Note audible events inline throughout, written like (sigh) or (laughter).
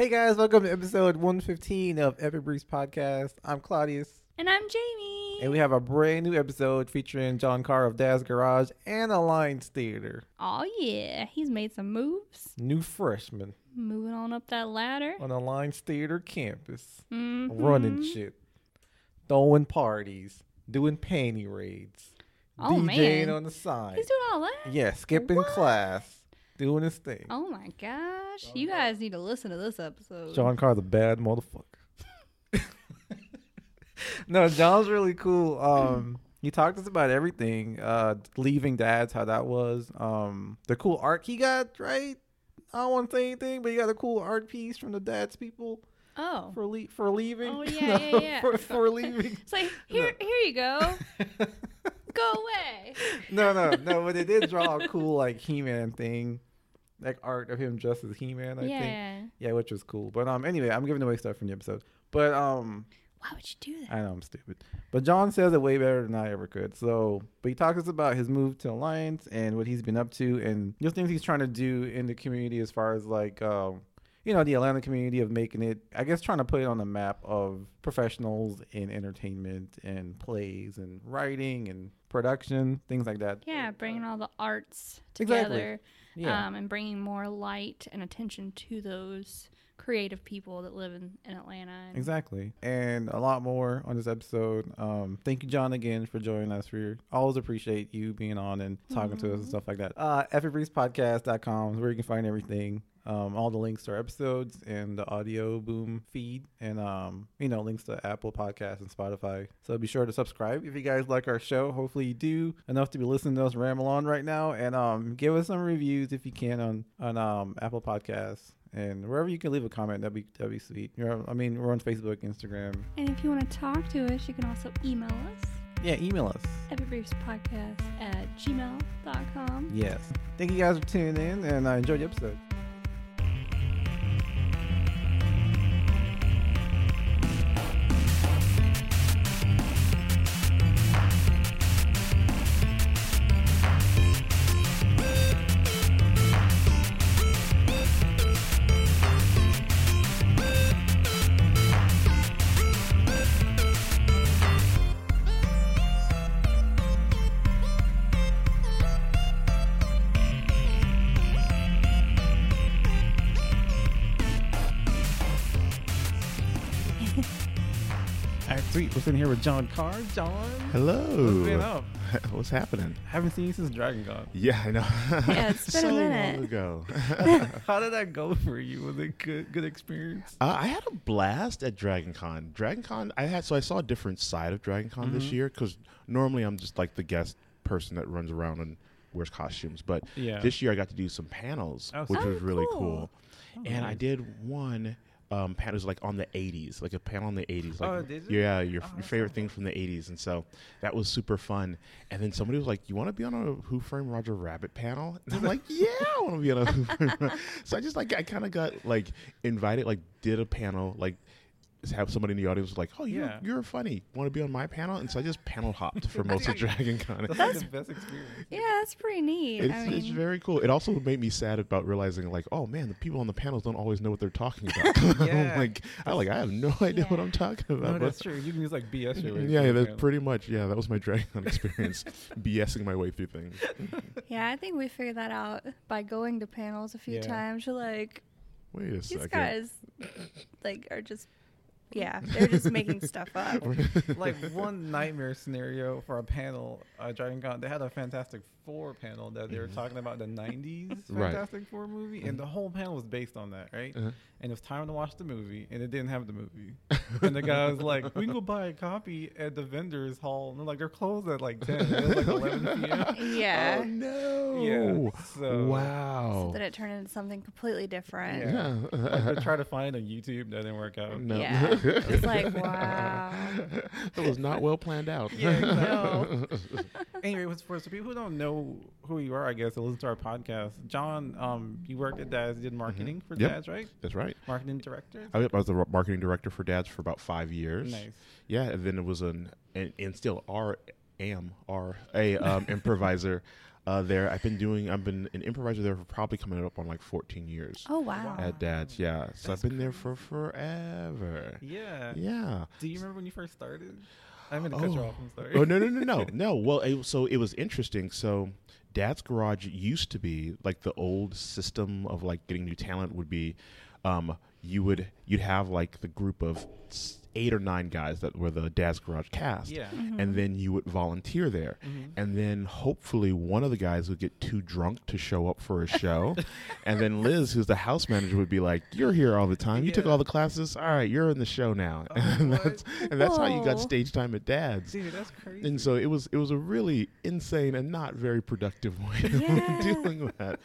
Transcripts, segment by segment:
Hey guys, welcome to episode 115 of Epic Briefs Podcast. I'm Claudius, And I'm Jamie. and we have a brand new episode featuring Jon Carr of Dad's Garage and Alliance Theatre. oh yeah, he's made some moves. New freshman Moving on up that ladder. on Alliance Theatre campus, Mhm. running shit, throwing parties, doing panty raids, Oh, DJing man. on the side. He's doing all that. yeah, skipping What? class, doing his thing. Oh my gosh, you guys need to listen to this episode. Jon Carr's a bad motherfucker. (laughs) no, Jon's really cool. Um, he talked to us about everything. Uh, leaving dad's how that was. Um, the cool art he got. Right. I don't want to say anything, but he got a cool art piece from the dad's people Oh, for le- for leaving. Oh, (laughs) yeah, yeah, yeah. for, for leaving. it's like here, here you go. (laughs) Go away. no, no, no. But they did draw a cool like He-Man thing, like art of him dressed as He-Man. I think. yeah. Yeah, which was cool. But um, anyway, I'm giving away stuff from the episode. But um, Why would you do that? I know I'm stupid, but Jon says it way better than I ever could. So, but he talks about his move to Alliance and what he's been up to, and the things he's trying to do in the community as far as like, um, you know, the Atlanta community of making it. I guess trying to put it on the map of professionals in entertainment and plays and writing and production, things like that. Yeah, bringing all the arts Exactly. Yeah, um, and bringing more light and attention to those creative people that live in, in Atlanta. And exactly, and a lot more on this episode. Um, thank you, Jon, again for joining us. We always appreciate you being on and talking to us and stuff like that. Uh, epicbriefspodcast.com is where you can find everything. Um, all the links to our episodes and the audio boom feed, and um, you know, links to Apple Podcasts and Spotify. So be sure to subscribe if you guys like our show. Hopefully, you do enough to be listening to us ramble on right now, and um, give us some reviews if you can on on um Apple Podcasts and wherever you can leave a comment. That'd be that'd be sweet. You're, I mean, we're on Facebook, Instagram. And if you want to talk to us, you can also email us. Yeah, email us. Podcast at gmail.com. Yes. Thank you guys for tuning in, and I enjoyed the episode. With Jon Carr. Jon, Hello. what's been up? (laughs) What's happening? Haven't seen you since Dragon Con. Yeah, I know. Yeah, it's (laughs) been a so minute. long ago. (laughs) How did that go for you? Was it good? Good experience? uh, I had a blast at Dragon Con. Dragon Con, I had so I saw a different side of Dragon Con this Mhm. year because normally I'm just like the guest person that runs around and wears costumes, but Yeah. this year I got to do some panels, Oh, which Oh, was really cool. cool. And I did one um, panel like on the 80s, like a panel on the 80s. Like, Oh, did you? Yeah, your, Oh, your favorite thing from the 80s. And so that was super fun. And then somebody was like, You want to be on a Who Framed Roger Rabbit panel? And I'm like, Yeah, I want to be on a Who Framed (laughs) So I just like, I kind of got like invited, like, did a panel, like, have somebody in the audience was like, "Oh, you're Yeah. you're funny. Want to be on my panel?" And so I just panel hopped for (laughs) most of Dragon Con. That's, like the best experience. Yeah, that's pretty neat. It's, I mean, it's very cool. It also made me sad about realizing, like, oh man, the people on the panels don't always know what they're talking about. (laughs) (laughs) Yeah. Like, I like, I have no idea what I'm talking about. No, about. that's but- true. You can use like BS your way. yeah, yeah, that's panel. pretty much. Yeah, that was my Dragon Con experience, BSing my way through things. yeah, I think we figured that out by going to panels a few Yeah. times. You're like, Wait a these second. guys, like, are just, yeah, they're just making stuff (laughs) up. like one nightmare scenario for a panel uh, Dragon Con. They had a Fantastic Four panel that they were talking about the '90s (laughs) Right. Fantastic Four movie, and the whole panel was based on that, right? Uh-huh. And it was time to watch the movie, and it didn't have the movie. and the guy was like, "We can go buy a copy at the vendors hall." And they're like, "They're closed at like 10. It was like 11 p.m." (laughs) Yeah. Oh no! Yeah. So wow. Then it turned into something completely different. Yeah. yeah. like, they tried to find it on YouTube, that didn't work out. No. Yeah. It's like, (laughs) wow. That was not well planned out. Yeah, exactly. No. (laughs) anyway, was for so people who don't know who you are, I guess, to listen to our podcast, Jon, um, you worked at Dads, did marketing for Mm-hmm. Yep. Dads, right? That's right. Marketing director. I was the marketing director for Dads for about five years. Nice. Yeah, and then it was an and, and still are am are a um, improviser (laughs) uh, there. I've been doing. I've been an improviser there for probably coming up on like 14 years Oh wow. at Dad's. Yeah, so That's I've been there for forever. Yeah. Yeah. Do you remember when you first started? I'm gonna cut you Oh. off. I'm sorry. Oh no no no no (laughs) no. Well, it, so it was interesting. So Dad's Garage used to be like the old system of like getting new talent would be, um, you would you'd have like the group of s- eight or nine guys that were the Dad's Garage cast, Yeah. and then you would volunteer there, Mhm. and then hopefully one of the guys would get too drunk to show up for a show, (laughs) and then Liz, who's the house manager, would be like, "You're here all the time. You took all the classes. All right, you're in the show now." Oh, (laughs) and, what? that's, and that's how you got stage time at Dad's. Dude, that's crazy. And so it was it was a really insane and not very productive (laughs) way Yeah. of dealing with that.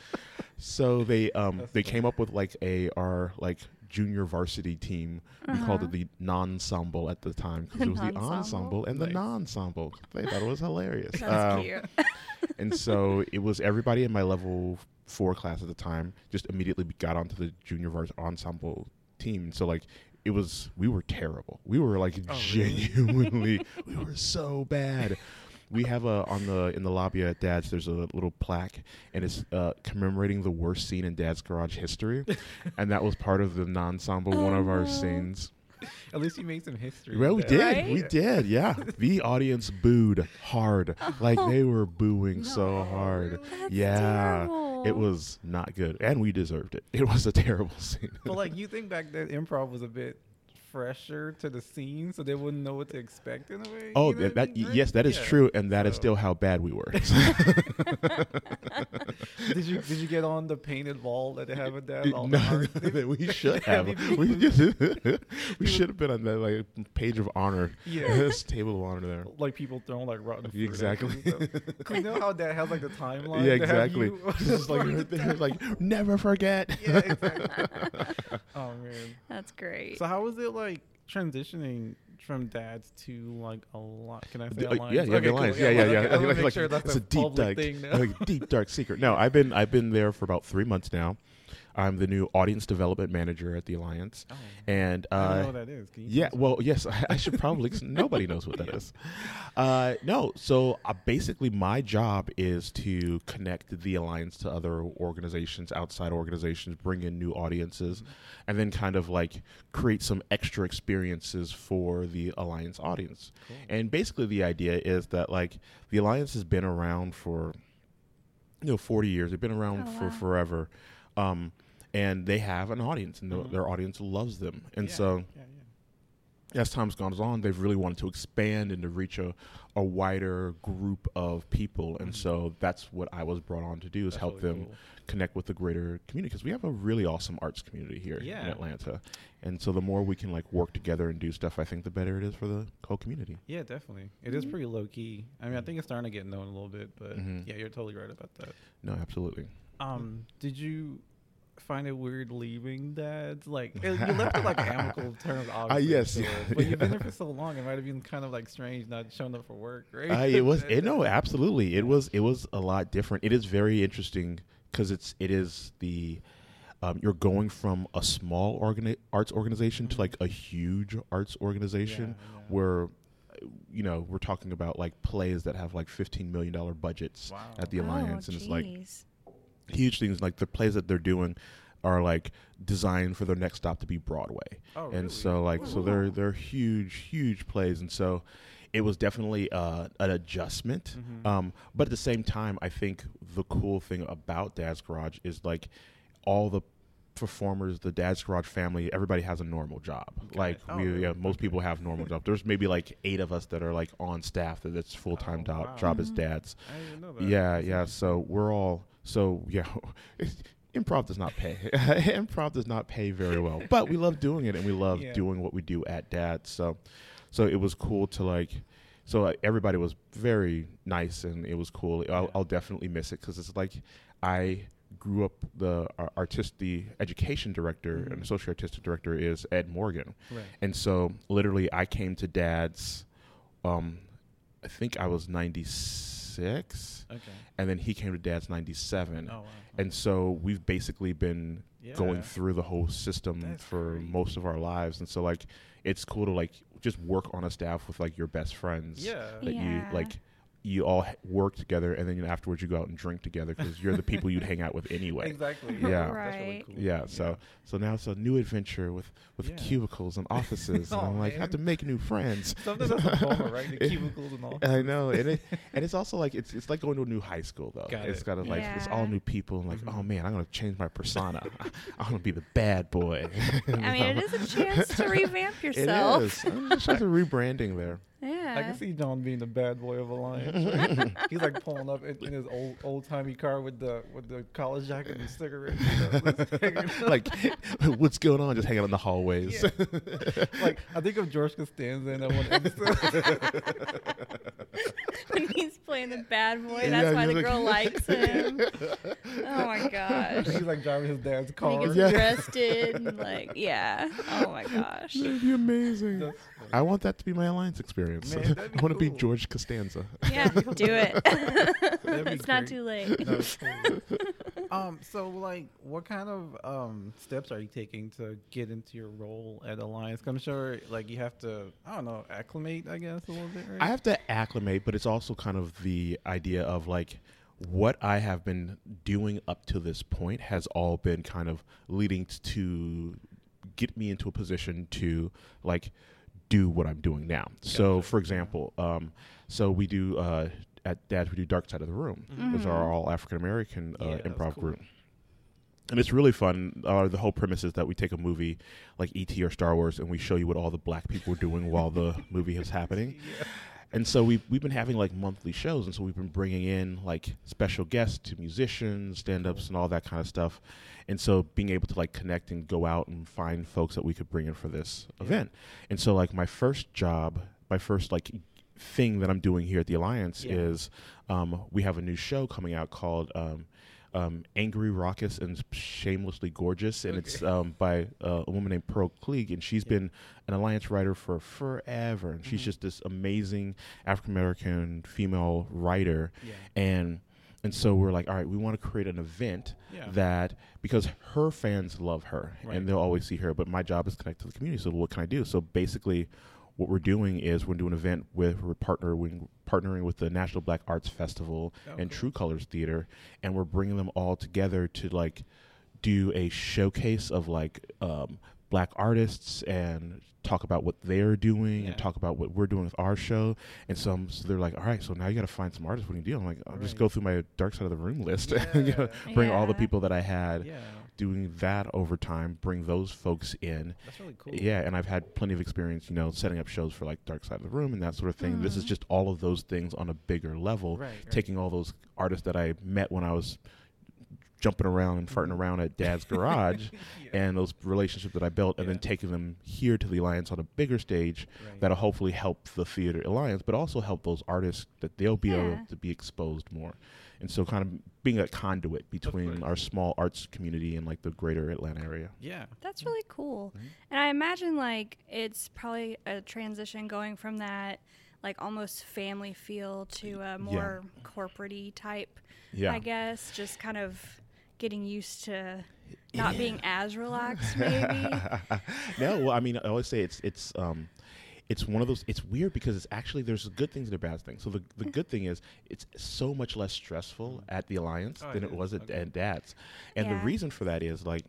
So they um That's they funny. came up with like a our like junior varsity team. We called Uh-huh. it the non-ensemble at the time because it was the Non-ensemble? ensemble and the non-ensemble. They thought it was hilarious. That's Um, cute. (laughs) and so it was everybody in my level four class at the time just immediately got onto the junior vars ensemble team. So like it was we were terrible. We were like Oh, really? genuinely we were so bad. We have a on the in the lobby at Dad's. There's a little plaque, and it's uh, commemorating the worst scene in Dad's garage history, (laughs) and that was part of the non-ensemble one Oh, of our no. scenes. At least you made some history. Well, we with did. that. We did. Yeah. the audience booed hard. Like they were booing so hard. really? That's Yeah. terrible. It was not good, and we deserved it. It was a terrible (laughs) scene. But like, you think back then, improv was a bit fresher to the scene, so they wouldn't know what to expect in a way. oh, you know that, what I that mean, right? yes, that is Yeah. true, and that is So- still how bad we were. (laughs) (laughs) did you did you get on the painted wall that they have at that? all no, (laughs) the we should have. We, just, we should have been on that like page of honor. Yeah. this table of honor there. like people throwing like rotten fruit. Exactly. you and stuff. 'Cause you know how that has like the timeline. yeah, exactly. It's just like right like never forget. yeah, exactly. oh man. That's great. So how was it like transitioning from dads to like a lot? Can I say uh, yeah, yeah, Okay, cool. alliance. Yeah, yeah, okay, yeah. Like- like, sure that's it's a, a deep dark, thing now. like deep dark secret. No, I've been I've been there for about three months now. I'm the new audience development manager at the alliance, Oh, and I don't know uh, what that is. Can you yeah, well, yes, I, I should probably. 'cause nobody knows what that is. (laughs) Uh, no, so uh, basically, my job is to connect the alliance to other organizations, outside organizations, bring in new audiences, and then kind of like create some extra experiences for the alliance audience. Cool. And basically, the idea is that like the alliance has been around for you know 40 years. They've been around Oh, for wow. forever. Um, and they have an audience, and the- Mhm. their audience loves them. And Yeah, so, yeah, yeah. as time's gone on, they've really wanted to expand and to reach a, a wider group of people. And Mhm. so that's what I was brought on to do is That's help really them cool. connect with the greater community because we have a really awesome arts community here in Atlanta. And so the more we can like work together and do stuff, I think the better it is for the whole community. Yeah, definitely. It is Mhm. pretty low key. I mean, I think it's starting to get known a little bit, but Mhm. yeah, you're totally right about that. No, absolutely. Um, did you find it weird leaving dads? Like (laughs) uh, you left it like amicable terms, obviously. yes, so- yeah, but you've been there for so long. It might have been kind of like strange not showing up for work, right? Uh, it was (laughs) it, no, absolutely. It was it was a lot different. It is very interesting because it's it is the um, you're going from a small organi- arts organization to like a huge arts organization Yeah, yeah. where uh, you know we're talking about like plays that have like 15 million dollar budgets Wow. at the Oh, alliance and it's like jeez. Huge things like the plays that they're doing are like designed for their next stop to be Broadway Oh, and so like so they're they're huge huge plays and so it was definitely uh, an adjustment Mhm. um, but at the same time i think the cool thing about dad's garage is like all the performers the dad's garage family everybody has a normal job Okay. like Oh, we really? yeah, most people have normal jobs there's maybe like eight of us that are like on staff that it's full-time Oh, do- wow. job as Mhm. dads I didn't know that. yeah, yeah. So we're all so yeah. (laughs) improv does not pay. (laughs) improv does not pay very well, but we love doing it and we love Yeah. doing what we do at Dad. So, so it was cool to like. So uh, everybody was very nice and it was cool. I'll, I'll definitely miss it because it's like I grew up. The uh, artist, the education director Mhm. and associate artistic director is Ed Morgan, Right. and so literally I came to Dad's. Um, I think I was ninety six Okay. and then he came to dad's 97 Oh wow. and so we've basically been going through the whole system That's for great. most of our lives and so like it's cool to like just work on a staff with like your best friends Yeah. that Yeah. you like you all work together, and then you know, afterwards you go out and drink together because you're the people you'd hang out with anyway. Exactly. (laughs) Yeah. That's really Right. cool. Yeah, so so now it's a new adventure with with Yeah. cubicles and offices, and (laughs) Oh, I'm like man. have to make new friends. Sometimes that's a (laughs) bummer, right? The cubicles and all. I know, and it and it's also like it's it's like going to a new high school though. Got it's it. got to like it's all new people, and like Mhm. oh man, I'm gonna change my persona. I'm gonna be the bad boy. I mean, it is a chance to revamp yourself. It is. There's just a rebranding there. Yeah. I can see Jon being the bad boy of Alliance. (laughs) He's like pulling up in, in his old old timey car with the with the collar jacket and cigarettes. You know, just hanging out. like, (laughs) what's going on? Just hanging out in the hallways. Yeah. like I think of George Costanza in that one episode. (laughs) (laughs) when he's playing the bad boy, Yeah, that's why the like- girl likes him. Oh my (laughs) gosh. He's like driving his dad's And car. he gets Yeah. arrested and (laughs) like yeah. Oh my gosh. That'd be amazing. I want that to be my alliance experience. Man, I want to be. George Costanza. Yeah, do it. That'd be it's not too late. No, it's cool. Um, so like, what kind of um steps are you taking to get into your role at Alliance? I'm sure like you have to, I don't know, acclimate, I guess, a little bit, right? I have to acclimate, but it's also kind of the idea of like what I have been doing up to this point has all been kind of leading to get me into a position to like do what I'm doing now. So, for example, um, so we do uh, at Dad's we do Dark Side of the Room. Those Mhm. are all African American uh, Yeah, improv cool. group. And it's really fun. Uh, the whole premise is that we take a movie like E.T. or Star Wars and we show you what all the black people are doing while the (laughs) movie is happening. Yeah. And so we've we've been having like monthly shows, and so we've been bringing in like special guests to musicians, stand-ups, and all that kind of stuff. And so being able to like connect and go out and find folks that we could bring in for this Yeah. event. And so like my first job, my first like thing that I'm doing here at the Alliance Yeah. is um, we have a new show coming out called um, um, Angry, Raucous, and Shamelessly Gorgeous, and it's um, by uh, a woman named Pearl Cleage, and she's Yeah. been an Alliance writer for forever, and she's Mhm. just this amazing African American female writer, Yeah. and and so we're like, all right, we want to create an event Yeah. that because her fans love her Right. and they'll always see her, but my job is to connect to the community. So what can I do? So basically, what we're doing is we're doing an event with we're partnering partnering with the National Black Arts Festival Oh, and cool. True Colors Theater, and we're bringing them all together to like do a showcase of like um, black artists and talk about what they're doing Yeah. and talk about what we're doing with our show. And so, I'm- so they're like, all right, so now you got to find some artists. What do you do? I'm like, I'll just go through my Dark Side of the Room list. and, (laughs) you know, Yeah. bring all the people that I had Yeah. Doing that over time, bring those folks in. That's really cool. Yeah, and I've had plenty of experience, you know, setting up shows for like Dark Side of the Room and that sort of thing. This is Mhm. just all of those things on a bigger level, Right. right. taking all those artists that I met when I was jumping around and farting Mhm. around at dad's (laughs) garage Yeah. and those relationships that I built and Yeah. then taking them here to the Alliance on a bigger stage Right. that'll hopefully help the theater alliance, but also help those artists that they'll be Yeah. able to be exposed more. And so kind of being a conduit between our small arts community and like the greater Atlanta area. Yeah. That's really cool. Mhm. And I imagine like it's probably a transition going from that like almost family feel to a more corporate type, Yeah. I guess, just kind of getting used to not Yeah. being as relaxed (laughs) maybe. no, well, I mean, I always say it's it's um, it's one of those. It's weird because it's actually there's good things and there bad things. So the the good thing is it's so much less stressful at the Alliance Oh, than it it is? was at, Okay. at Dad's, and Yeah. the reason for that is like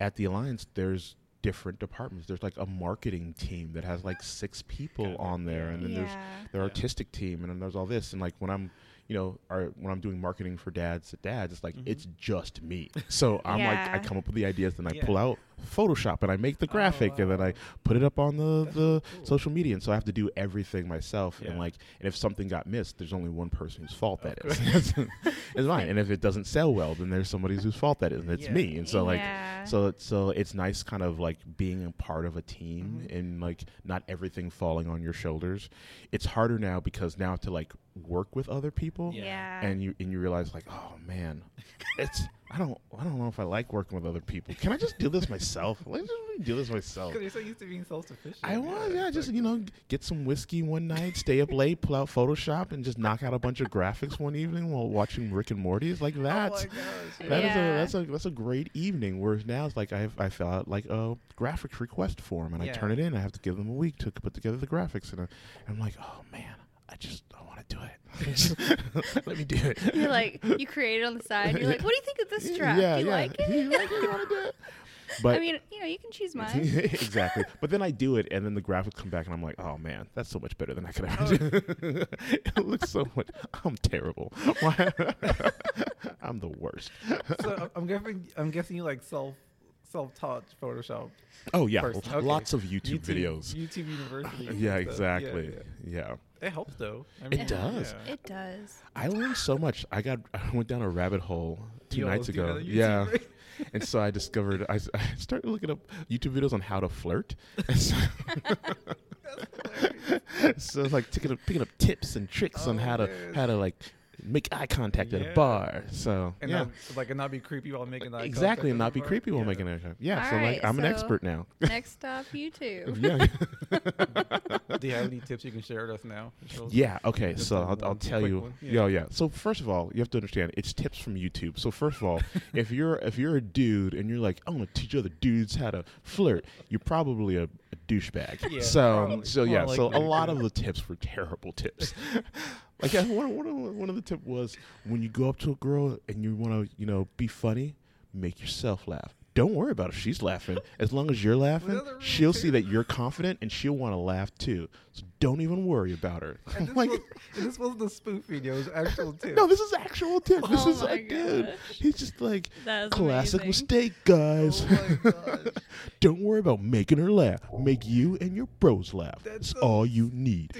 at the Alliance there's different departments. There's like a marketing team that has like six people Got on there, and then there's yeah. the Yeah. artistic team, and then there's all this. And like when I'm, you know, our, when I'm doing marketing for dads at dads, it's like Mhm. it's just me. So I'm like, I come up with the ideas, then I Yeah. pull out Photoshop and I make the graphic, and then I put it up on the That's the cool. social media. And so I have to do everything myself. Yeah. And like, and if something got missed, there's only one person whose fault that Of is. (laughs) it's mine. And if it doesn't sell well, then there's somebody whose fault that is, and it's Yeah. me. And so like. So it's so it's nice, kind of like being a part of a team Mhm. and like not everything falling on your shoulders. It's harder now because now to like work with other people, Yeah. yeah. and you and you realize like, oh man, it's I don't I don't know if I like working with other people. Can I just do this myself? Let me just do this myself. Because you're so used to being self-sufficient. I was, yeah, it's just like- you know, get some whiskey one night, stay up late, pull out Photoshop, and just knock out a bunch of graphics one evening while watching Rick and Morty. It's like Oh that's my gosh. that is Yeah. a that's a that's a great evening. Whereas now it's like I have, I fill out like a graphics request form and I turn it in. I have to give them a week to put together the graphics, and I, I'm like, oh man, I just I want to do it. (laughs) Let me do it. (laughs) You're like you create it on the side. You're like, what do you think of this track? Yeah, you yeah. like it? You like it? You want to do it? (laughs) But I mean, you know, you can choose mine. exactly. But then I do it, and then the graphics come back, and I'm like, oh man, that's so much better than I could ever Oh. do. it looks so much. I'm terrible. I'm the worst. so I'm guessing I'm guessing you like self self taught Photoshop. Oh yeah, okay. lots of YouTube, videos. YouTube University. Yeah, exactly. Yeah, Yeah, yeah. It helps though. I It does. yeah. It does. I learned so much. I got (laughs) I went down a rabbit hole two You nights ago. that on YouTube, Yeah. (laughs) and so I discovered (laughs) I started looking up YouTube videos on how to flirt. And so, so it's like picking up, picking up tips and tricks oh, on Oh, how to man. how to like make eye contact at a bar. So And yeah. not, like and not be creepy while making eye Exactly, contact and not be bar. creepy while Yeah. making eye contact. Yeah, so Alright, like I'm an expert now. (laughs) Next stop, YouTube. (laughs) yeah. (laughs) Do you have any tips you can share with us now? Yeah. Okay. Just So a I'll, I'll tell you. one, yeah. Yeah. yeah. So first of all, you have to understand it's tips from YouTube. So first of all, if you're if you're a dude and you're like, I'm gonna teach other dudes how to flirt, you're probably a, a douchebag. Yeah, so probably. so More yeah. So a lot of the tips were terrible tips. Like yeah, one one of, the tip was when you go up to a girl and you want to you know be funny, make yourself laugh. Don't worry about if she's laughing. (laughs) As long as you're laughing, that a she'll see that you're confident and she'll want to laugh too. So don't even worry about her. And this, (laughs) Like- was, and this wasn't a spoof video. It was actual (laughs) tips. no, this is actual tip. This Oh is my a dude. He's just like classic amazing. mistake, guys. Oh my gosh. Don't worry about making her laugh. Make you and your bros laugh. That's That's so all you need.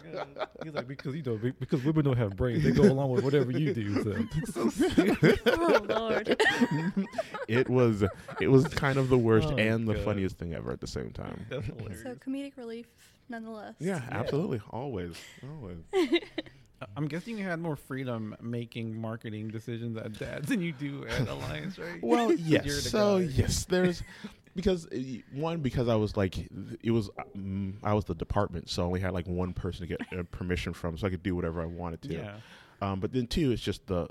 Stupid. My god. He's like because you know because women don't have brains. They go along with whatever you do. So, (laughs) so (laughs) oh Lord. (laughs) It was it was kind of the worst Oh, and the God. funniest thing ever at the same time. That's hilarious. so comedic relief, nonetheless. Yeah, Yeah. absolutely. Always. Always. I'm guessing you had more freedom making marketing decisions at Dad's than you do at Alliance, right? Well, you're yes. So guy. yes, there's because uh, one because I was like it was um, I was the department, so I only had like one person to get uh, (laughs) permission from, so I could do whatever I wanted to. Yeah. Um, but then two, it's just the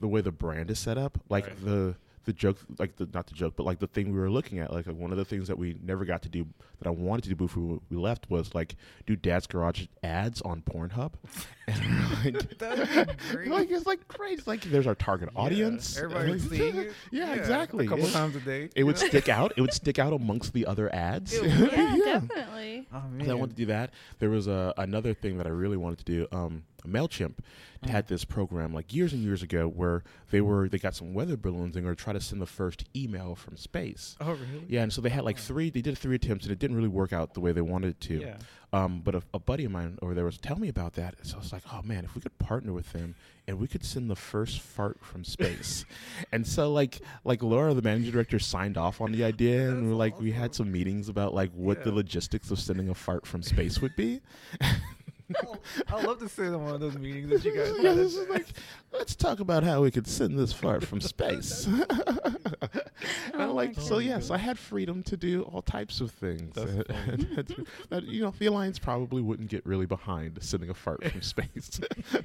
the way the brand is set up, like Right. the the joke, like the not the joke, but like the thing we were looking at, like, one of the things that we never got to do that I wanted to do before we- we left was like do Dad's Garage ads on Pornhub, (laughs) and we're like, (laughs) That'd (laughs) great. like it's like great, it's like there's our target Yeah, audience, Everybody's seeing it. Yeah, exactly. A couple It- times a day. It would stick out. It would stick out amongst the other ads. It Yeah, Yeah. definitely. Oh So I wanted to do that. There was a, another thing that I really wanted to do. Um, Mailchimp Mm. had this program like years and years ago where they were they got some weather balloons and were trying to send the first email from space. Oh really? Yeah, and so they had like three. They did three attempts and it didn't really work out the way they wanted it to. Yeah. Um, but a, a buddy of mine over there was tell me about that. So I was like, oh man, if we could partner with them and we could send the first fart from (laughs) space, and so like like Laura, the managing director, signed off on the idea, (laughs) and we're like we had some meetings about like what the logistics of sending a fart from space would be. (laughs) (laughs) Oh, I'd love to sit in one of those meetings that you guys yeah, this is like let's talk about how we could send this fart from space. (laughs) (laughs) Oh and I'm Oh like, so God. yes, I had freedom to do all types of things. That's And- funny. and that, you know, the alliance probably wouldn't get really behind sending a fart from space. But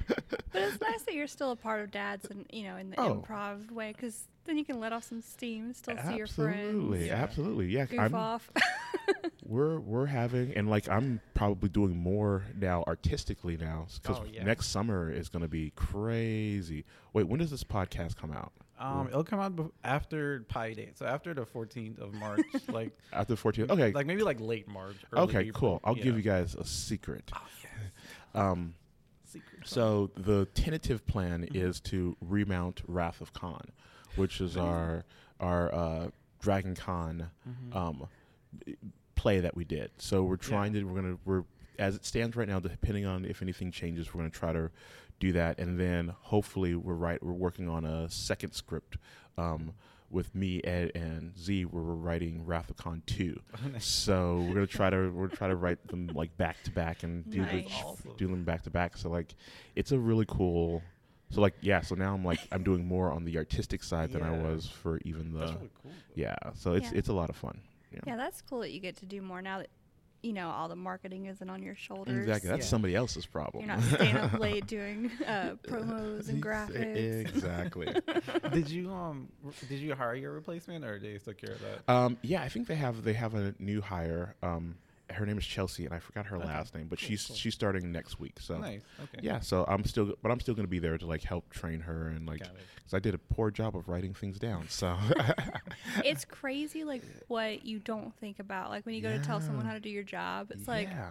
it's nice that you're still a part of Dad's and you know in the Oh. improv way because then you can let off some steam, still see your friends, absolutely, absolutely. Yeah, goof I'm, off. (laughs) we're we're having and like I'm probably doing more now artistically now because Oh, yeah. next summer is going to be crazy. Wait, when does this podcast come out? Um, it'll come out bef- after Pi Day, so after the 14th of March, (laughs) like After 14th. Okay. like maybe like late March. early okay, April. cool. I'll Yeah. give you guys a secret. Oh, yes. (laughs) Um, Secret. so the tentative plan Mhm. is to remount Wrath of Khan, which is our our uh, Dragon Con Mhm. um, play that we did. So we're Yeah. trying to we're gonna we're as it stands right now, depending on if anything changes, we're gonna try to do that, and then hopefully we're right. We're working on a second script um, with me, Ed, and Z. Where we're writing Wrath of Khan two. (laughs) So we're gonna try to we're gonna try to write them like back to back and do Nice. the, do them back to back. So like it's a really cool. So like yeah, so now I'm like I'm doing more on the artistic side than I was for even the That's really cool. yeah. So it's Yeah. it's a lot of fun. Yeah. yeah, that's cool that you get to do more now that you know all the marketing isn't on your shoulders. Exactly. That's Yeah. somebody else's problem. You're not staying up (laughs) late doing uh, promos and (laughs) graphics. Exactly. (laughs) did you um r- did you hire your replacement or did they took care of that? um, yeah, I think they have they have a new hire. Um, her name is Chelsea, and I forgot her Okay. last name, but Cool, she's cool. she's starting next week. So nice. Okay. yeah, so I'm still, but I'm still going to be there to like help train her and like, because I did a poor job of writing things down. So (laughs) (laughs) it's crazy, like what you don't think about. Like when you go to tell someone how to do your job, it's like, yeah,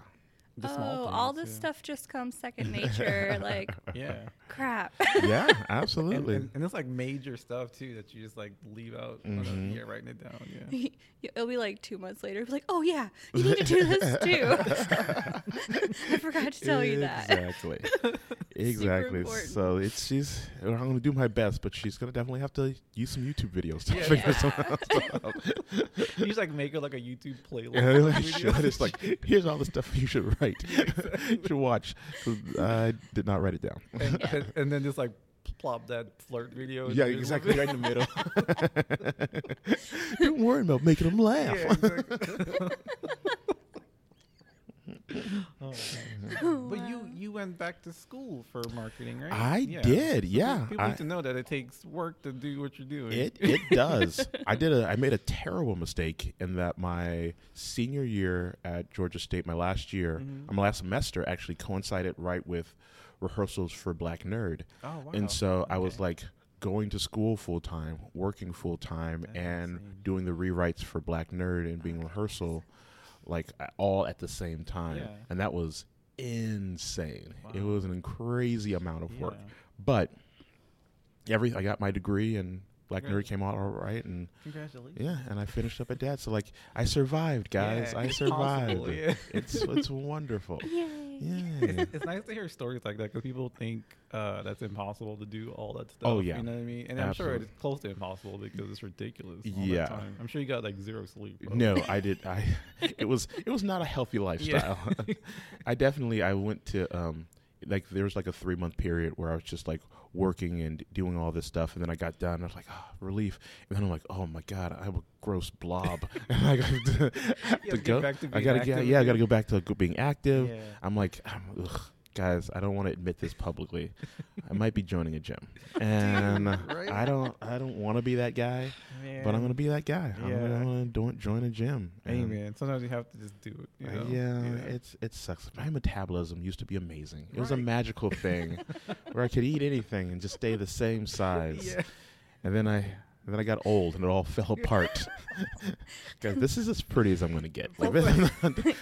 The oh, small all this yeah. stuff just comes second (laughs) nature. like (laughs) Yeah. crap. (laughs) yeah, absolutely. and, and it's like major stuff too that you just like leave out. when Mhm. Yeah, writing it down. Yeah. It'll be like two months later. Be like, oh yeah, you need to do this too. I forgot to tell you that. Exactly. exactly. So it's she's. I'm going to do my best, but she's going to definitely have to use some YouTube videos to Yeah, figure yeah. some stuff out. you just like make it like a YouTube playlist. Yeah, like, I It's like here's all the stuff you should write, you (laughs) (laughs) should watch. I did not write it down. and, Yeah. and, (laughs) and then just like plop that flirt video. Yeah, exactly right in the middle. Don't worry about making them laugh. Yeah, exactly. (laughs) Oh, (laughs) but you you went back to school for marketing, right? I Yeah. did, So yeah. People I- need to know that it takes work to do what you're doing. It it (laughs) does. I did a I made a terrible mistake in that my senior year at Georgia State, my last year, Mhm. uh, my last semester actually coincided right with rehearsals for Black Nerd, oh wow. and so I was like going to school full time, working full time, and insane. doing the rewrites for Black Nerd and being rehearsal, like all at the same time, Yeah. and that was insane. It was an crazy amount of work, Yeah. but every I got my degree and Black Right. Nerd came out all right, and Congratulations. yeah, and I finished up at Dad. So like, I survived, guys. Yeah, I (laughs) survived. possible, yeah. It's it's wonderful. Yay. Yeah. It's, it's nice to hear stories like that because people think uh, that's impossible to do all that stuff. Oh, yeah. you know what I mean. And I'm sure it's close to impossible because it's ridiculous. all that Yeah. time. I'm sure you got like zero sleep. bro. No, I did. I it was it was not a healthy (laughs) lifestyle. Yeah. (laughs) I definitely I went to um like there was like a three month period where I was just like working and doing all this stuff, and then I got done. I was like, oh, relief, and then I'm like, oh my god, I have a gross blob, (laughs) and I got (laughs) to, to have to get go. back to I being gotta get active yeah, I gotta go back to being active. Yeah. I'm like, I'm, ugh, guys, I don't want to admit this publicly. (laughs) I might be joining a gym, (laughs) and right? I don't, I don't want to be that guy, but I'm gonna be that guy. I'm Yeah. gonna do join a gym. Hey man, sometimes you have to just do it. You know? yeah, it it sucks. My metabolism used to be amazing. It was a magical thing (laughs) where I could eat anything and just stay the same size. yeah. And then I, and then I got old and it all (laughs) fell apart. (laughs) Guys, this is as pretty as I'm gonna get. Like,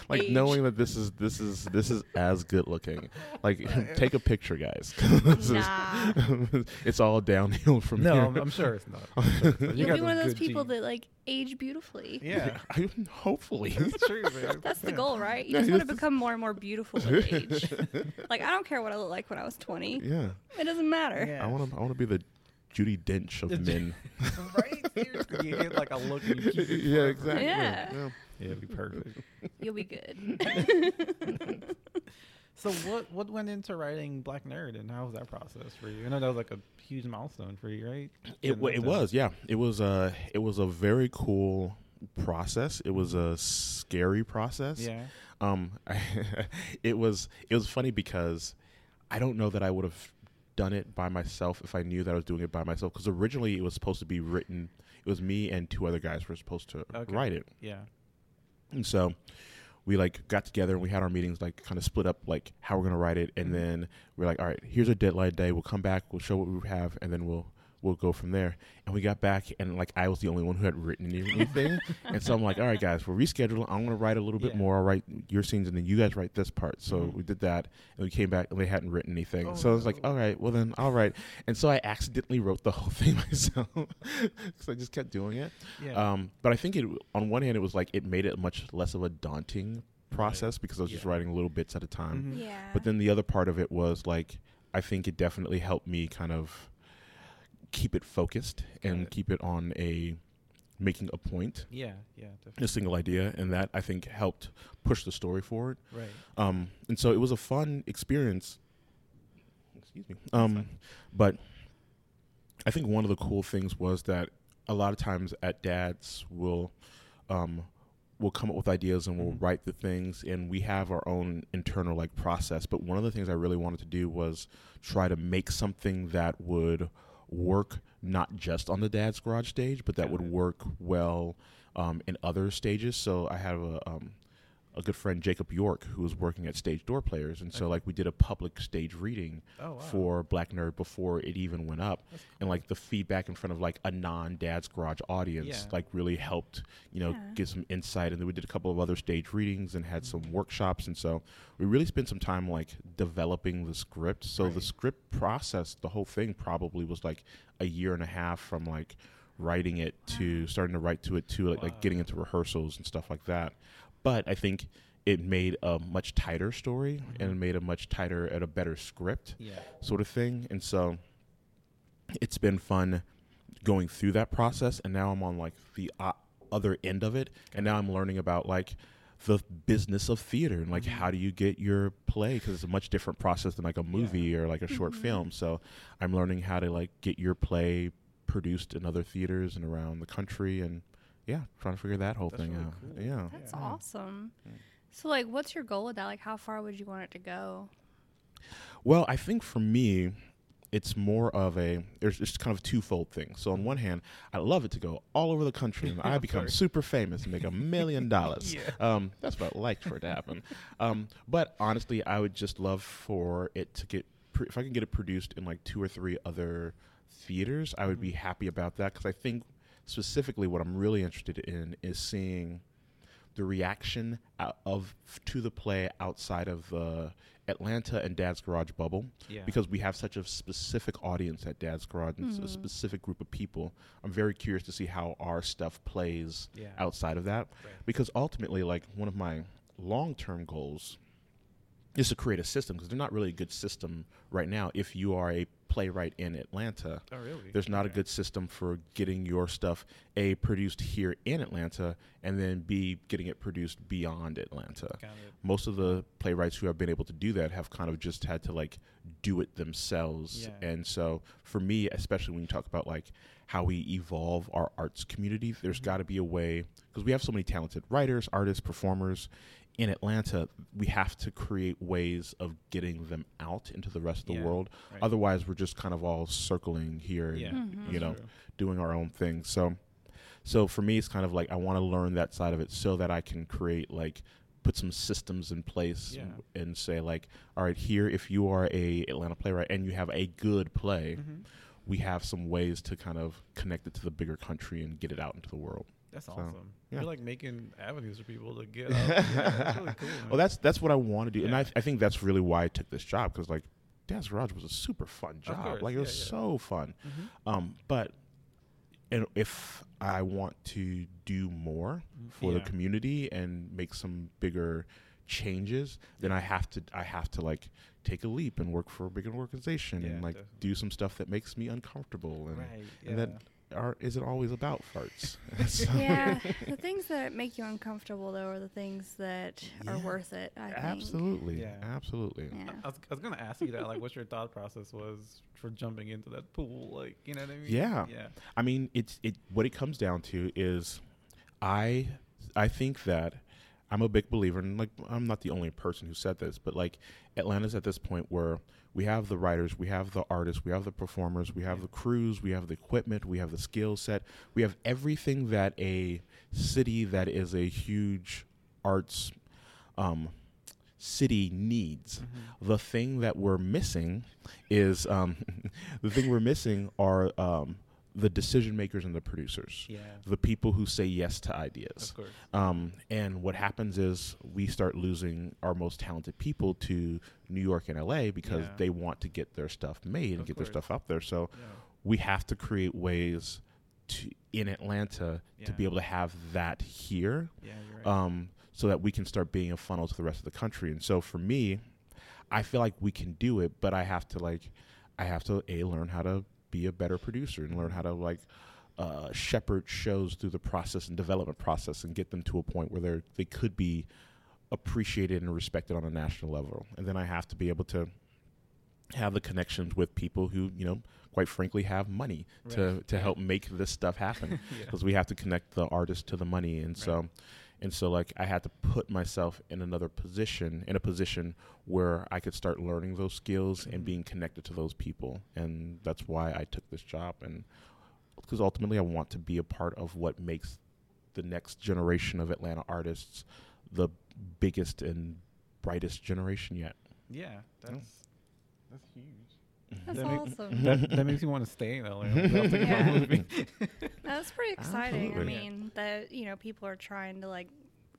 (laughs) like knowing that this is this is this is as good looking. Like, take a picture, guys. This is- it's all downhill from No, here. I'm, I'm sure it's not. Sure it's not. You You'll be one of those people genes. that like age beautifully. Yeah, I, hopefully. that's true, man. That's the goal, right? You Yeah, just want to become more and more beautiful with age. like I don't care what I look like when I was 20. yeah, It doesn't matter. Yeah. I want to. I want to be the Judi Dench of The men. (laughs) right? Seriously, you get like a look and you keep it (laughs) yeah, forever. exactly. Yeah. Yeah, it'd be perfect. (laughs) You'll be good. So what what went into writing Black Nerd and how was that process for you? I know that was like a huge milestone for you, right? It Getting wa- it was yeah. It was a it was a very cool process. It was a scary process. Yeah. Um, it was it was funny because I don't know that I would have done it by myself if I knew that I was doing it by myself. Because originally it was supposed to be written. It was me and two other guys were supposed to Okay. write it, Yeah. and so we like got together and we had our meetings like kind of split up like how we're gonna write it, and Mhm. then we're like, all right, here's a deadline day. We'll come back. We'll show what we have, and then we'll we'll go from there. And we got back, and like I was the only one who had written anything, (laughs) and so I'm like, all right, guys, we're rescheduling. I'm gonna write a little bit Yeah. more. I'll write your scenes, and then you guys write this part. So Mhm. we did that, and we came back, and they hadn't written anything. Oh, so I was like, all right, well then, all right. And so I accidentally wrote the whole (laughs) thing myself because I just kept doing it. Yeah. Um, but I think it on one hand it was like it made it much less of a daunting process because I was just writing little bits at a time. Mhm. yeah. But then the other part of it was like I think it definitely helped me kind of keep it focused Got and it. keep it on a making a point, Yeah. Yeah. Definitely. a single idea, and that I think helped push the story forward. Right. Um, and so it was a fun experience. Excuse me. Um, but I think one of the cool things was that a lot of times at dads will um, will come up with ideas and we'll Mhm. write the things and we have our own internal like process but one of the things i really wanted to do was try to make something that would work not just on the dad's garage stage but that Got would it. work well um, in other stages so i have a um, a good friend Jacob York who was working at Stage Door Players, and so like we did a public stage reading Oh, wow. for Black Nerd before it even went up, and like the feedback in front of like a non Dad's Garage audience Yeah. like really helped you know Yeah. get some insight, and then we did a couple of other stage readings and had Mm-hmm. some workshops, and so we really spent some time like developing the script. So the script process, the whole thing probably was like a year and a half from like writing it to starting to write to it to like, like getting into rehearsals and stuff like that. But I think it made a much tighter story and it made a much tighter and a better script Yeah. sort of thing. And so it's been fun going through that process. And now I'm on like the uh, other end of it. And now I'm learning about like the business of theater and like how do you get your play because it's a much different process than like a movie or like a short film. So I'm learning how to like get your play produced in other theaters and around the country and yeah, trying to figure that whole That's thing really out. cool. Yeah. That's Yeah. awesome. So, like, what's your goal with that? Like, how far would you want it to go? Well, I think for me, it's more of a there's just kind of a twofold thing. So on one hand, I love it to go all over the country and (laughs) I become sorry. super famous and make a million (laughs) dollars. Yeah. Um, that's what I'd like for it to happen. Um, but honestly, I would just love for it to get pr- if I can get it produced in like two or three other theaters, I would be happy about that because I think specifically what I'm really interested in is seeing the reaction of to the play outside of the Atlanta and Dad's Garage bubble Yeah. because we have such a specific audience at Dad's Garage and Mm-hmm. a specific group of people. I'm very curious to see how our stuff plays Yeah. outside of that Right. because ultimately like one of my long-term goals is to create a system because they're not really a good system right now if you are a playwright in Atlanta Oh, really? there's not a good system for getting your stuff a produced here in Atlanta and then b getting it produced beyond Atlanta. Most of the playwrights who have been able to do that have kind of just had to like do it themselves. Yeah. And so for me, especially when you talk about like how we evolve our arts community, there's Mhm. got to be a way because we have so many talented writers, artists, performers in Atlanta, we have to create ways of getting them out into the rest of the world. Right. Otherwise, we're just kind of all circling here and Yeah. Mhm. you that's know, true. doing our own thing. So, so for me, it's kind of like I want to learn that side of it so that I can create like put some systems in place Yeah. and say like, all right, here if you are a Atlanta playwright and you have a good play, Mhm. we have some ways to kind of connect it to the bigger country and get it out into the world. That's So, awesome. yeah. You're like making avenues for people to get (laughs) yeah, that's really cool. Well, that's that's what I want to do, and I, I think that's really why I took this job because like Dad's Garage was a super fun job. Like it was yeah. so fun. Mhm. Um, but and if I want to do more for the community and make some bigger changes, then I have to I have to like take a leap and work for a bigger organization Yeah, and like definitely. do some stuff that makes me uncomfortable and Right. and that are is it always about farts. (laughs) (laughs) So- yeah, (laughs) the things that make you uncomfortable though are the things that are worth it. I think. absolutely, Yeah. absolutely. Yeah. I was, I was gonna ask you that, like, what your thought process was for jumping into that pool, like, you know what I mean? Yeah. Yeah. I mean, it's it. What it comes down to is, I I think that I'm a big believer, and like I'm not the only person who said this, but like Atlanta's at this point where we have the writers, we have the artists, we have the performers, we have the crews, we have the equipment, we have the skill set, we have everything that a city that is a huge arts um, city needs. Mm-hmm. The thing that we're missing is um, (laughs) the thing we're missing are um, the decision makers and the producers, Yeah. the people who say yes to ideas. Course. Um, and what happens is we start losing our most talented people to New York and LA because Yeah. they want to get their stuff made and Of get their stuff up there. So Yeah. we have to create ways to in Atlanta to be able to have that here Yeah, right. um, so that we can start being a funnel to the rest of the country. And so for me, I feel like we can do it, but I have to like, I have to a learn how to be a better producer and learn how to like uh, shepherd shows through the process and development process and get them to a point where they they could be appreciated and respected on a national level. And then I have to be able to have the connections with people who you know quite frankly have money to Right. to Yeah. help make this stuff happen (laughs) yeah. because we have to connect the artist to the money and so Right. And so like i had to put myself in another position in a position where i could start learning those skills and Mhm. being connected to those people and that's why i took this job and because ultimately i want to be a part of what makes the next generation of atlanta artists the biggest and brightest generation yet. Yeah, that's that's huge. (laughs) That's That make- awesome. (laughs) that, that makes me want to stay in LA. I'm thinking about Yeah. (laughs) That's pretty exciting. Absolutely. I mean, that you know, people are trying to like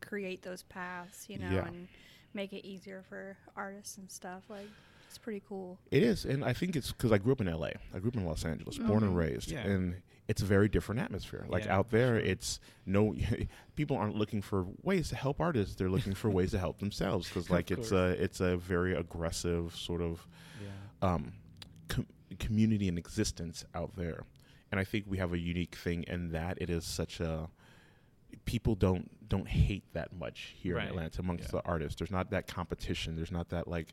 create those paths, you know, Yeah. and make it easier for artists and stuff. Like, it's pretty cool. It is, and I think it's because I grew up in LA. I grew up in Los Angeles, born and Mhm. raised, Yeah. and it's a very different atmosphere. Like Yeah, out there, sure. it's no people aren't looking for ways to help artists. They're looking for ways to help themselves because like it's a it's a very aggressive sort of Yeah. um, com- community and existence out there. And I think we have a unique thing in that it is such a people don't don't hate that much here Right. in Atlanta amongst Yeah. the artists. There's not that competition. There's not that like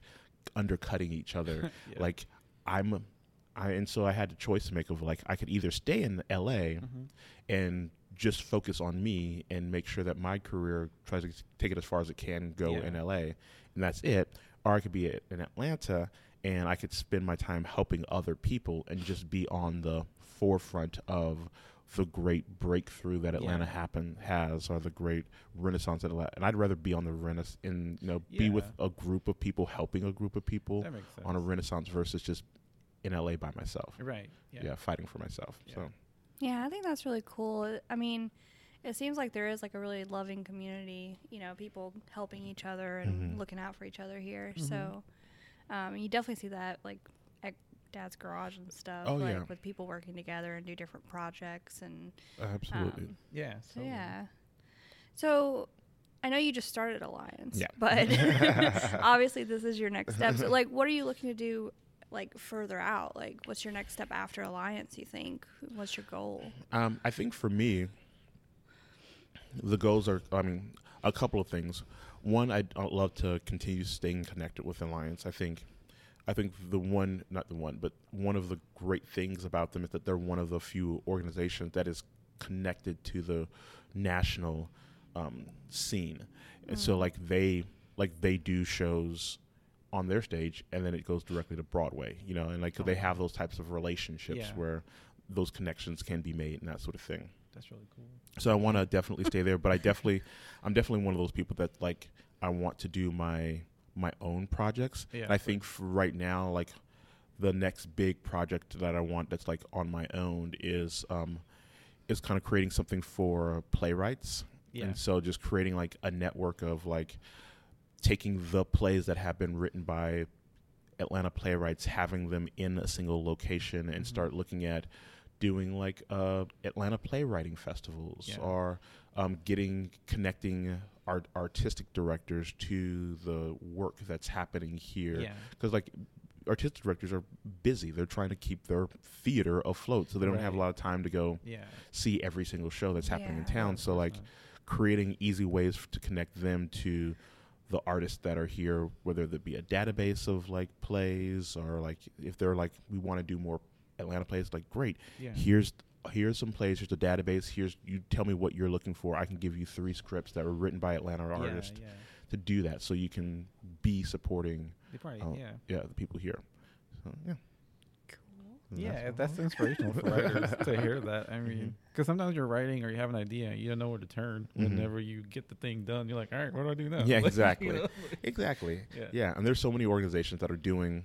undercutting each other. (laughs) Yeah. Like I'm, I and so I had a choice to make of like I could either stay in L.A. Mhm. and just focus on me and make sure that my career tries to take it as far as it can go Yeah. in LA, and that's it. Or I could be in Atlanta and I could spend my time helping other people and just be on the forefront of the great breakthrough that Atlanta Yeah. happen has or the great renaissance that Atlanta and I'd rather be on the renaissance in you know be with a group of people helping a group of people That makes sense. on a renaissance versus just in LA by myself. right. Yeah, Yeah. fighting for myself. Yeah. So Yeah, I think that's really cool. I mean, it seems like there is like a really loving community, you know, people helping each other and Mhm. looking out for each other here. Mhm. So, um, you definitely see that like at Dad's Garage and stuff, Oh, like yeah. with people working together and do different projects and absolutely. um, Yeah. so yeah. So, I know you just started Alliance, Yeah. but (laughs) (laughs) obviously this is your next step. So, like, what are you looking to do? Like further out, like what's your next step after Alliance? You think? What's your goal? Um, I think for me, the goals are, I mean, a couple of things. One, I'd, I'd love to continue staying connected with Alliance. I think, I think the one, not the one, but one of the great things about them is that they're one of the few organizations that is connected to the national um, scene, and so Mm. like they, like they do shows on their stage, and then it goes directly to Broadway, you know, and like they Oh. have those types of relationships Yeah. where those connections can be made and that sort of thing. That's really cool. So I want to definitely stay there, but I definitely, (laughs) I'm definitely one of those people that like I want to do my my own projects. Yeah, and I think for right now, like the next big project that I want that's like on my own is um is kind of creating something for playwrights. Yeah. And so just creating like a network of like taking the plays that have been written by Atlanta playwrights, having them in a single location, and Mhm. start looking at doing like uh, Atlanta playwriting festivals Yeah. or um, getting connecting art artistic directors to the work that's happening here Yeah. because like artistic directors are busy they're trying to keep their theater afloat so they don't have a lot of time to go Yeah. see every single show that's happening in town so like creating easy ways f- to connect them to the artists that are here, whether that be a database of like plays or like if they're like we want to do more Atlanta plays, like great. yeah. Here's here's some plays. Here's a database. Here's you tell me what you're looking for. I can give you three scripts that were written by Atlanta artists Yeah. to do that, so you can be supporting probably, Oh, yeah. yeah the people here. So yeah, Cool. Yeah, what that's I- inspirational for writers (laughs) to hear that. I mean, Mhm. because sometimes you're writing or you have an idea, you don't know where to turn. Mhm. Whenever you get the thing done, you're like, all right, what do I do now? Yeah, Like, (laughs) you exactly. know? Exactly. Yeah. Yeah, and there's so many organizations that are doing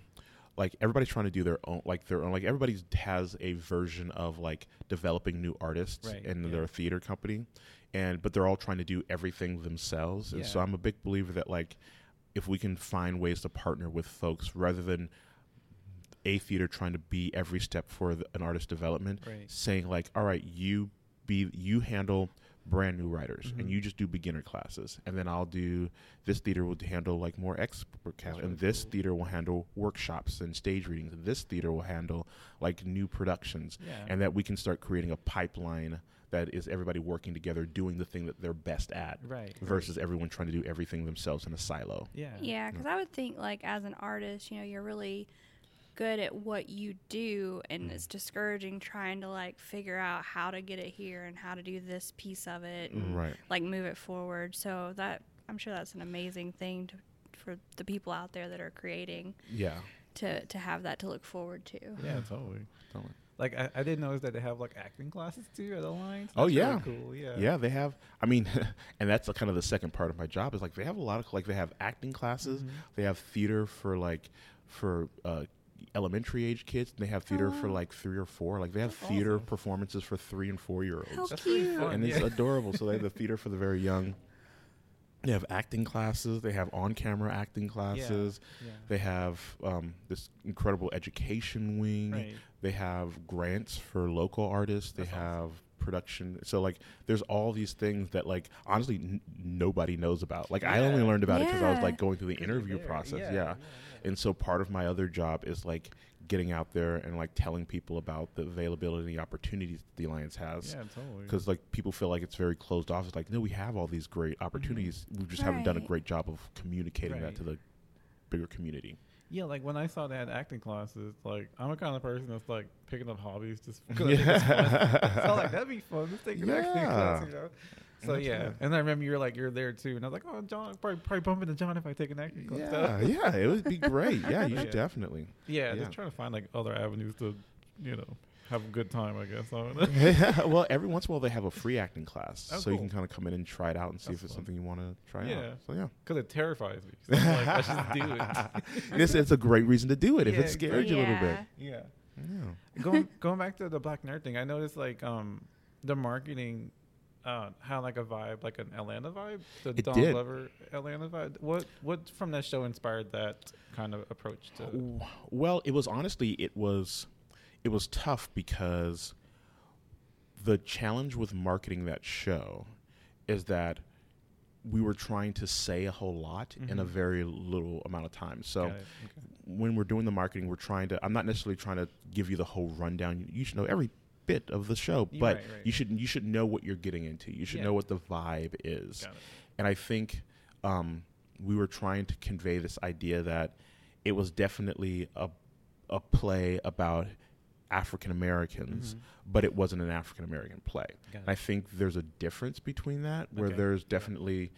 like everybody's trying to do their own like their own like everybody has a version of like developing new artists Right, in yeah. their theater company and but they're all trying to do everything themselves and so I'm a big believer that like if we can find ways to partner with folks rather than a theater trying to be every step for the, an artist development Right. saying like all right you be you handle brand new writers Mhm. and you just do beginner classes and then i'll do this theater will handle like more expert classes really and this cool. theater will handle workshops and stage readings this theater will handle like new productions Yeah. and that we can start creating a pipeline that is everybody working together doing the thing that they're best at right. versus everyone trying to do everything themselves in a silo Yeah. Yeah, because I would think like as an artist, you know, you're really good at what you do, and Mhm. it's discouraging trying to like figure out how to get it here and how to do this piece of it, and right like move it forward. So that I'm sure that's an amazing thing to, for the people out there that are creating yeah to to have that to look forward to. Mm-hmm. Yeah, totally. Totally. like I, I didn't notice that they have like acting classes too at the Alliance. Oh, That's really yeah. cool. Yeah, Yeah, they have. I mean, (laughs) and that's the, kind of the second part of my job is like they have a lot of like they have acting classes, Mhm. they have theater for like for uh, elementary age kids, and they have theater for Oh. like three or four. Like they have That's theater awesome. performances for three and four year How olds, That's cute. fun. and it's yeah. adorable. So they have the (laughs) theater for the very young. They have acting classes. They have on camera acting classes. Yeah. They have um, this incredible education wing. Right. They have grants for local artists. They That's awesome. Have production. So like, there's all these things that like honestly n- nobody knows about. Like I only learned about it because I was like going through the interview there. process. Yeah, Yeah. yeah, And so part of my other job is like getting out there and like telling people about the availability and the opportunities that the alliance has. Yeah, totally. Because like people feel like it's very closed off. It's like no, we have all these great mm-hmm. opportunities. We just haven't done a great job of communicating Right. that to the bigger community. Yeah, like when I saw they had acting classes, like I'm a kind of person that's like picking up hobbies just because I think it's fun. so like that'd be fun. Let's take an acting class, Yeah. you know. So yeah, and I remember you're like you're there too, and I was like, oh Jon, probably, probably bump into Jon if I take an acting class. Yeah, yeah, it would be great. Yeah, you should Yeah. definitely. yeah, Yeah. just trying to find like other avenues to, you know, have a good time. I guess. I (laughs) well, every once in a while they have a free acting class, Oh, so you can kind of come in and try it out and see That's if it's fun. something you want to try Yeah. out. So yeah, Because it terrifies me. So I'm like, let's do it. (laughs) this it's a great reason to do it if Yeah, it scares you a little bit. Yeah. Yeah. Yeah. going (laughs) going back to the Black Nerd thing, I noticed like um the marketing uh had like a vibe, like an Atlanta vibe, the It Don did. Glover Atlanta vibe. What what from that show inspired that kind of approach to? Well, it was honestly it was it was tough because the challenge with marketing that show is that we were trying to say a whole lot in a Mhm. very little amount of time. So Okay. when we're doing the marketing, we're trying to. I'm not necessarily trying to give you the whole rundown. You should know every bit of the show, but right, right. you should you should know what you're getting into. You should Yeah. know what the vibe is. And I think um, we were trying to convey this idea that it was definitely a a play about African Americans, Mhm. but it wasn't an African American play. And I think there's a difference between that, where Okay. there's definitely,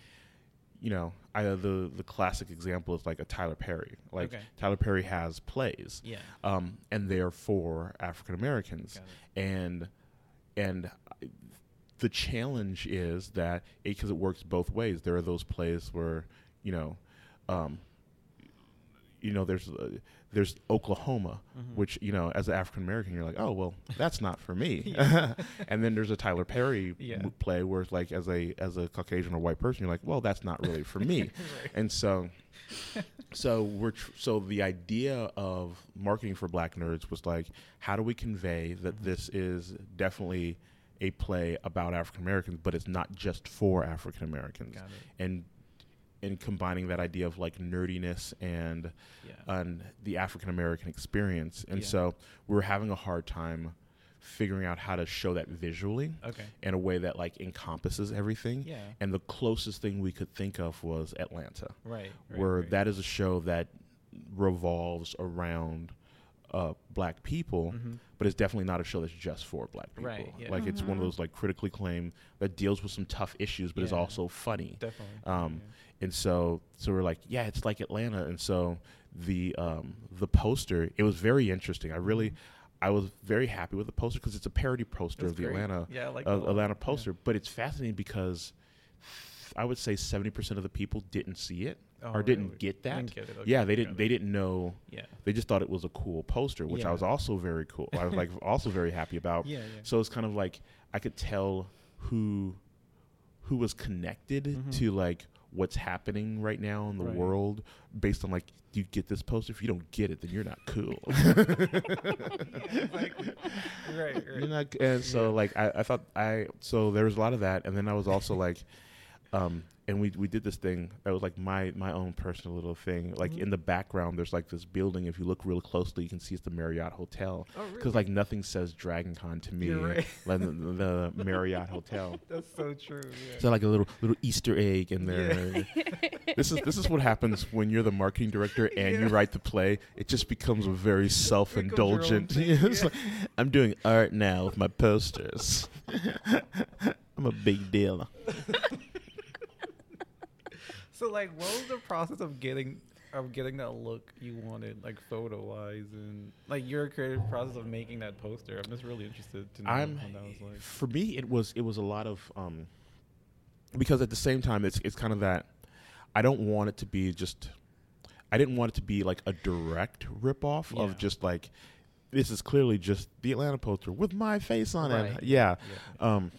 you know, I, the the classic example is like a Tyler Perry. Like Okay. Tyler Perry has plays, Yeah. um, and they're for African Americans, and and the challenge is that because it works both ways. There are those plays where you know, um, you know, there's uh, there's Oklahoma, Mhm. which you know, as an African American, you're like, oh well, (laughs) that's not for me. (laughs) And then there's a Tyler Perry Yeah. m- play where it's like, as a as a Caucasian or white person, you're like, well, that's not really for me. (laughs) Right. And so, so we're tr- so the idea of marketing for Black Nerds was like, how do we convey that Mhm. this is definitely a play about African Americans, but it's not just for African Americans, and and combining that idea of like nerdiness and Yeah. and the African American experience, and Yeah. so we were having a hard time figuring out how to show that visually okay. in a way that like encompasses everything. Yeah. And the closest thing we could think of was Atlanta, Right. right, where right. that is a show that revolves around uh, black people, Mhm. but it's definitely not a show that's just for black people. Right, yeah. Like it's one of Mhm. those like critically acclaimed that deals with some tough issues, but is also funny. Definitely. Um, And so, so we're like, yeah, it's like Atlanta. And so the um, the poster, it was very interesting. I really, I was very happy with the poster because it's a parody poster of the great. Atlanta Yeah, like of that a lot. Atlanta Yeah. poster. But it's fascinating because I would say seventy percent of the people didn't see it Oh, or didn't really? get that. Didn't get. Okay, yeah, they didn't. They didn't know. Yeah. They just thought it was a cool poster, which I was also very cool. I was like (laughs) also very happy about. Yeah. Yeah. So it's kind of like I could tell who who was connected Mhm. to like what's happening right now in the Right. world based on like do you get this poster? If you don't get it, then you're not cool. (laughs) Exactly. right. you're Right. not, and so Yeah. like I, I thought I so there was a lot of that, and then I was also like, um, and we we did this thing that was like my my own personal little thing. Like Mhm. in the background, there's like this building. If you look real closely, you can see it's the Marriott Hotel. Oh, really? Because like nothing says Dragon Con to me right. like the, the Marriott Hotel. (laughs) That's so true. Yeah. So like a little little Easter egg in there. (laughs) this is this is what happens when you're the marketing director (laughs) and you write the play. It just becomes a very self indulgent. yeah. like, I'm doing art now with my posters. I'm a big deal. So like, what was the process of getting of getting that look you wanted, like photo wise, and like your creative process of making that poster? I'm just really interested to know I'm what that was like. for me it was it was a lot of um because at the same time it's it's kind of that I don't want it to be just I didn't want it to be like a direct rip off Yeah. of just like this is clearly just the Atlanta poster with my face on Right. it. Yeah. Yeah. Um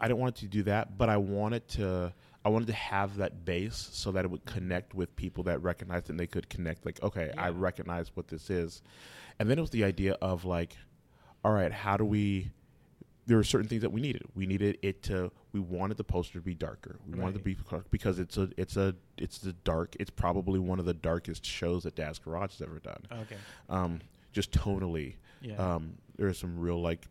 I didn't want it to do that, but I wanted to I wanted to have that base so that it would connect with people that recognized and they could connect like okay, I recognize what this is. And then it was the idea of like all right, how do we there were certain things that we needed. We needed it to. We wanted the poster to be darker. We wanted to be because it's a. It's a. It's the dark. It's probably one of the darkest shows that Dad's Garage has ever done. Okay. Um, just tonally, Yeah. um, there are some real like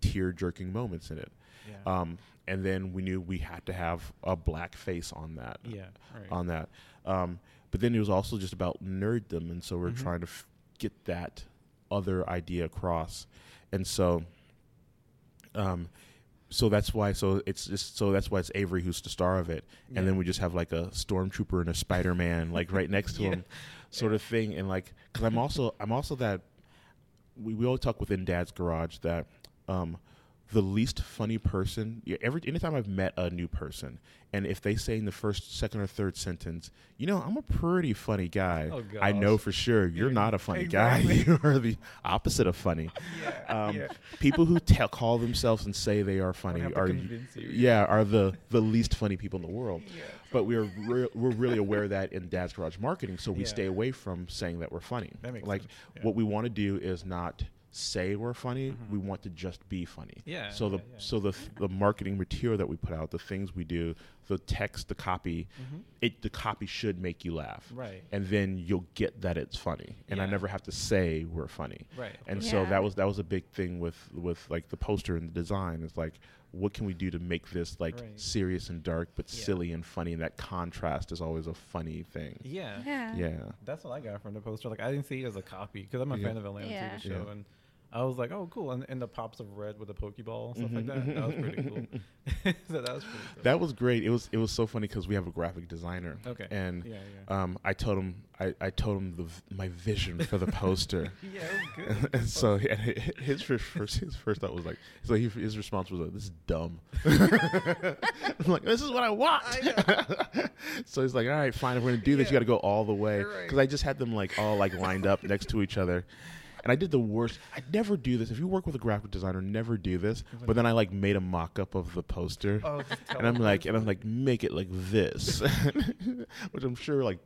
tear jerking moments in it. yeah. Um, and then we knew we had to have a black face on that. yeah. Right. On that. Um, but then it was also just about nerddom, and so we're Mhm. trying to f- get that other idea across, and so um, so that's why. So it's just so that's why it's Avery who's the star of it, and then we just have like a stormtrooper and a Spider Man like right (laughs) next to Yeah. him, sort of thing. And like, because I'm also I'm also that we we always talk within Dad's Garage that um, the least funny person. Every anytime I've met a new person, and if they say in the first, second, or third sentence, you know, I'm a pretty funny guy. Oh, I know for sure you're Yeah, not a funny (laughs) exactly. guy. You are the opposite of funny. yeah. Um, yeah. People who tell call themselves and say they are funny are yeah are the the least funny people in the world. But we're re- we're really aware of that in Dad's Garage marketing, so we stay away from saying that we're funny. That makes like sense, what we want to do is not say we're funny. We want to just be funny. Mm-hmm. Yeah, So the yeah, yeah. so the the marketing material that we put out, the things we do, the text, the copy, it the copy should make you laugh. Mm-hmm. Right. And then you'll get that it's funny, and I never have to say we're funny. Right. And so that was that was a big thing with with like the poster and the design. It's like, what can we do to make this like Right. serious and dark but Yeah. silly and funny? And that contrast is always a funny thing. Yeah. Yeah. Yeah. That's what I got from the poster. Like I didn't see it as a copy because I'm a Yeah. fan of Atlanta Yeah. TV show, Yeah. and I was like, oh, cool. And, and the pops of red with the Pokeball and stuff like Mhm. that. That was pretty cool. (laughs) so that was pretty cool. That was great. It was it was so funny because we have a graphic designer. Okay. And yeah, yeah. um, I told him I, I told him the my vision for the poster. (laughs) yeah, good. (laughs) and so yeah, hi- his first, his first thought was like so he, his response was like this is dumb. I'm like this is what I want. I so he's like all right fine if we're gonna do this you got to go all the way Right. because I just had them like all like lined up next to each other. And I did the worst. I never do this. If you work with a graphic designer, never do this. But then I like made a mock-up of the poster, Oh, (laughs) and I'm like, and I'm like, make it like this, (laughs) which I'm sure like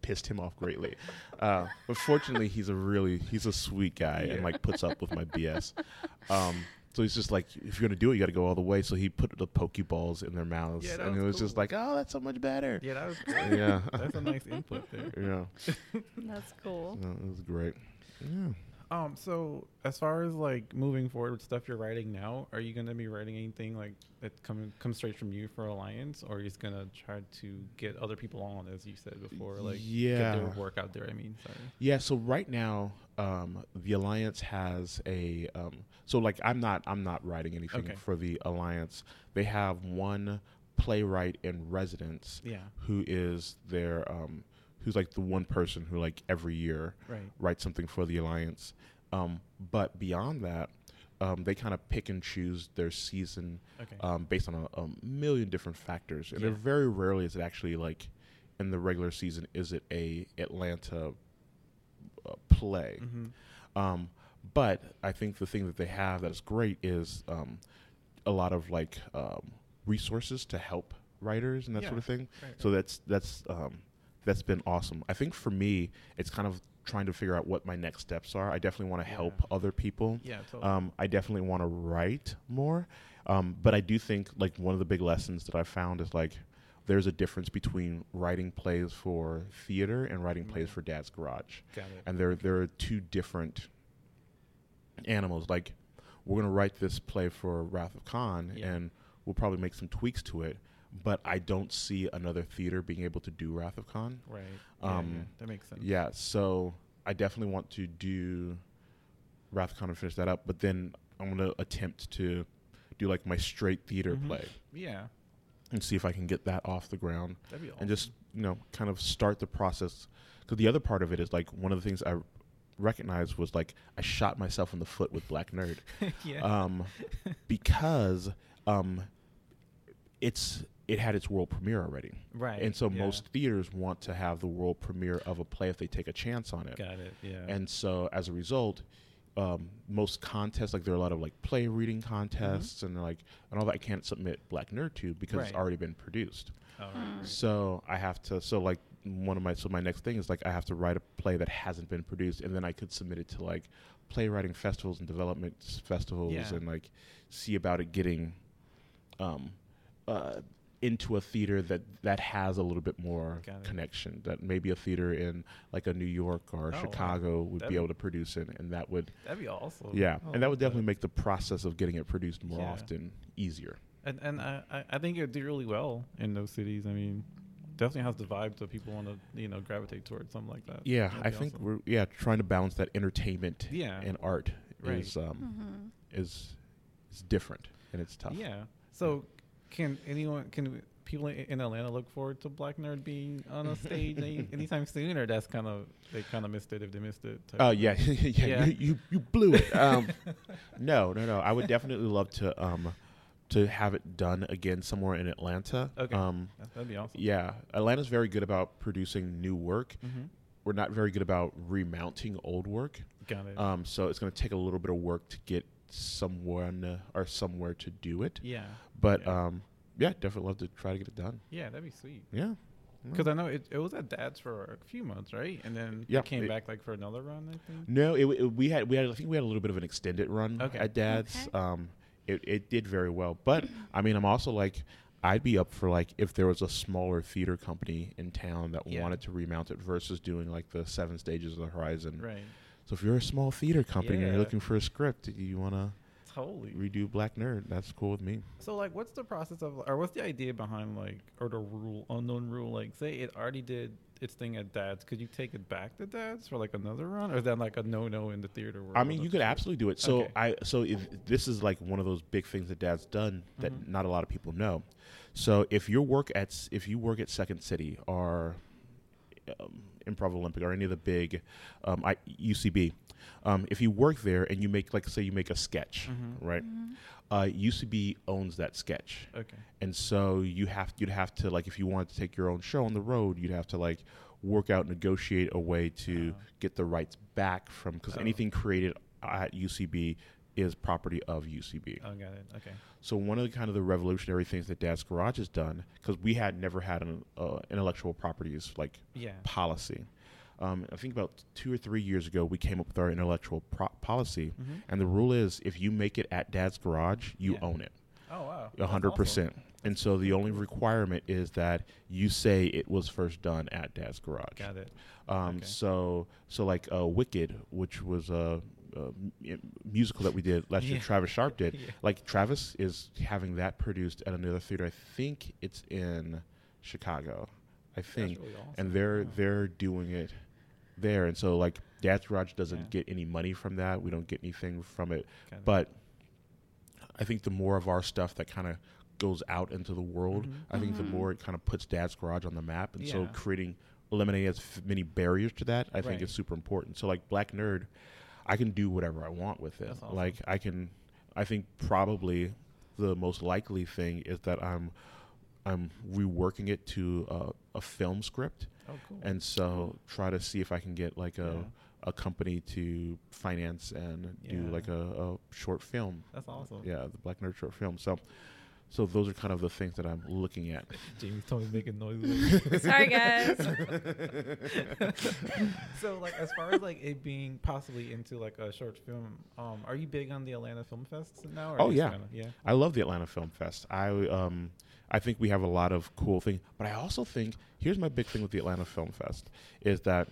pissed him off greatly. Uh, but fortunately, he's a really he's a sweet guy and like puts up with my BS. (laughs) Um, so he's just like, if you're gonna do it, you got to go all the way. So he put the pokeballs in their mouths, Yeah, and it was was just like, oh, that's so much better. yeah, that was great. Yeah. That's a nice input there. Yeah, That's cool. no, it was great. Yeah. Um, so as far as like moving forward with stuff you're writing now, are you gonna be writing anything like that come comes straight from you for Alliance, or are you just gonna try to get other people on, as you said before, like get their Yeah. work out there? I mean, sorry. Yeah, so right now, um, the alliance has a um, so like I'm not I'm not writing anything Okay. for the alliance. They have one playwright in residence Yeah. who is their um, who's like the one person who like every year Right. writes something for the alliance. Um, but beyond that, um, they kind of pick and choose their season Okay. um, based on a, a million different factors, and Yeah. very rarely is it actually like in the regular season is it a Atlanta uh, play. mm-hmm. Um, but I think the thing that they have that's great is um, a lot of like um, resources to help writers and that Yeah. sort of thing. Right, So right. that's that's um, that's been awesome. I think for me, it's kind of trying to figure out what my next steps are. I definitely want to Yeah. help other people. Yeah. Totally. Um, I definitely want to write more, um, but I do think like one of the big lessons that I found is like there's a difference between writing plays for theater and writing plays for Dad's Garage, Got it. and there there are two different animals. Like we're gonna write this play for Wrath of Khan, Yeah. and we'll probably make some tweaks to it. But I don't see another theater being able to do Wrath of Khan. right. Um, yeah, that makes sense. Yeah, so I definitely want to do Wrath of Khan and finish that up, but then I'm gonna attempt to do like my straight theater Mhm. play Yeah. and see if I can get that off the ground That'd be awesome. and just you know kind of start the process because the other part of it is like one of the things I recognized was like I shot myself in the foot with Black Nerd (laughs) yeah. um, because um, it's it had its world premiere already, right. and so yeah. most theaters want to have the world premiere of a play if they take a chance on it. got it. Yeah. And so as a result, um, most contests like there are a lot of like play reading contests and like and all that I can't submit Black Nerd to because it's Mm-hmm. Already been produced. All right, right. So I have to. So like one of my so my next thing is like I have to write a play that hasn't been produced, and then I could submit it to like playwriting festivals and development festivals, Yeah. and like see about it getting um, uh, into a theater that that has a little bit more connection. That maybe a theater in like a New York or Oh, wow. Chicago would That'd be be- able to produce it, and that would That'd be awesome. yeah, I and that would definitely make the process of getting it produced more Yeah. often easier. And and I I- I think it would do really well in those cities. I mean, definitely has the vibe that people want to you know gravitate towards something like that. Yeah, That'd I think awesome. we're yeah trying to balance that entertainment Yeah. and art Right. is um Mm-hmm. is is different and it's tough. Yeah. So, can anyone can people in Atlanta look forward to Black Nerd being on a stage any, (laughs) anytime soon, or that's kind of they kind of missed it if they missed it? Oh of yeah, (laughs) yeah, Yeah. You, you you blew it. Um, (laughs) no, no, no. I would definitely love to um to have it done again somewhere in Atlanta. Okay. Um, That- That'd be awesome. yeah, Atlanta's very good about producing new work. Mm-hmm. We're not very good about remounting old work. Got it. Um, so it's going to take a little bit of work to get someone uh, or somewhere to do it. yeah. But Yeah. um, yeah, definitely love to try to get it done. Yeah, that'd be sweet. Yeah. Because I know it, it was at Dad's for a few months, right? And then Yeah, it came it- back like for another run, I think. No, it, it- we had we had I think we had a little bit of an extended run Okay. at Dad's. Okay. Um, it it did very well, but I mean, I'm also like. I'd be up for like if there was a smaller theater company in town that Yeah. wanted to remount it versus doing like the seven stages of the horizon. Right. So if you're a small theater company and you're looking for a script, you want to Totally. redo Black Nerd, that's cool with me. So like, what's the process of, or what's the idea behind like, or the rule, unknown rule? Like, say it already did its thing at Dad's, could you take it back to Dad's for like another run, or is that like a no-no in the theater world? I mean, you could absolutely do it. So Okay. I so if this is like one of those big things that Dad's done that Mhm. not a lot of people know. So if you work at if you work at Second City or um, Improv Olympic or any of the big um, I, UCB, um, if you work there and you make like say you make a sketch, Mhm. right? Mm-hmm. Uh, UCB owns that sketch. Okay. and so you have you'd have to like if you wanted to take your own show on the road you'd have to like work out negotiate a way to Oh. get the rights back from because Oh. anything created at UCB is property of UCB. Oh, got it. Okay. So one of the kind of the revolutionary things that Dad's Garage has done because we had never had an uh, intellectual properties like Yeah. policy. Um, I think about two or three years ago, we came up with our intellectual pro- policy, Mm-hmm. and the rule is if you make it at Dad's Garage, you Yeah. own it. Oh wow. Hundred percent. And so the only requirement is that you say it was first done at Dad's Garage. Got it. Um, Okay. So so like uh, Wicked, which was a, a m- musical that we did last year, Travis Sharp did. (laughs) Yeah. Like Travis is having that produced at another theater. I think it's in Chicago. I think, really awesome. and they're Wow. they're doing it there. And so like Dad's Garage doesn't Yeah. get any money from that. We don't get anything from it. Got it. But I think the more of our stuff that kind of goes out into the world, Mhm. I think the Mhm. more it kind of puts Dad's Garage on the map. And so creating, eliminating as f- many barriers to that, I think Right. is super important. So like Black Nerd, I can do whatever I want with it. Awesome. Like I can, I think probably the most likely thing is that I'm, I'm reworking it to a, a film script, oh cool. and so try to see if I can get like a. Yeah. A company to finance and do like a, a short film That's awesome. yeah, the Black Nerd short film. So, so those are kind of the things that I'm looking at. (laughs) Jamie's totally making noises. (laughs) Sorry, guys. (laughs) so like as far as like it being possibly into like a short film, um, are you big on the Atlanta Film Fest now? Or Oh, yeah. kinda- yeah. I love the Atlanta Film Fest. I um, I think we have a lot of cool things, but I also think here's my big thing with the Atlanta Film Fest is that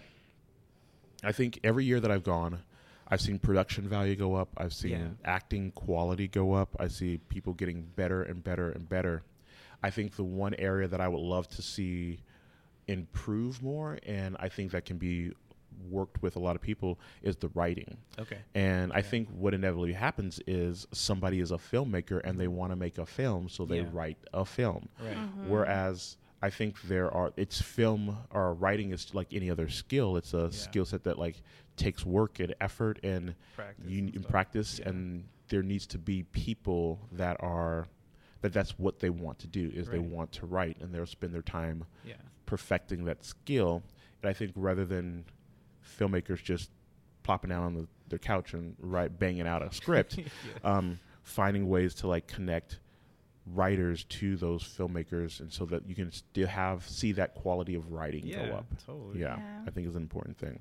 I think every year that I've gone, I've seen production value go up. I've seen Yeah. acting quality go up. I see people getting better and better and better. I think the one area that I would love to see improve more, and I think that can be worked with a lot of people, is the writing. Okay. And I think what inevitably happens is somebody is a filmmaker and they want to make a film, so they Yeah. write a film. Right. Mhm. Whereas I think there are it's film or writing is like any other skill. It's a Yeah. skill set that like takes work and effort and Practice you and in stuff. practice Yeah. and there needs to be people that are that that's what they want to do is they want to write and they'll spend their time Yeah. perfecting that skill. And I think rather than filmmakers just plopping down on the, their couch and write banging out a (laughs) script, Yeah. um, finding ways to like connect writers to those filmmakers, and so that you can still have see that quality of writing yeah, go up. totally. Yeah, Yeah. I think is an important thing.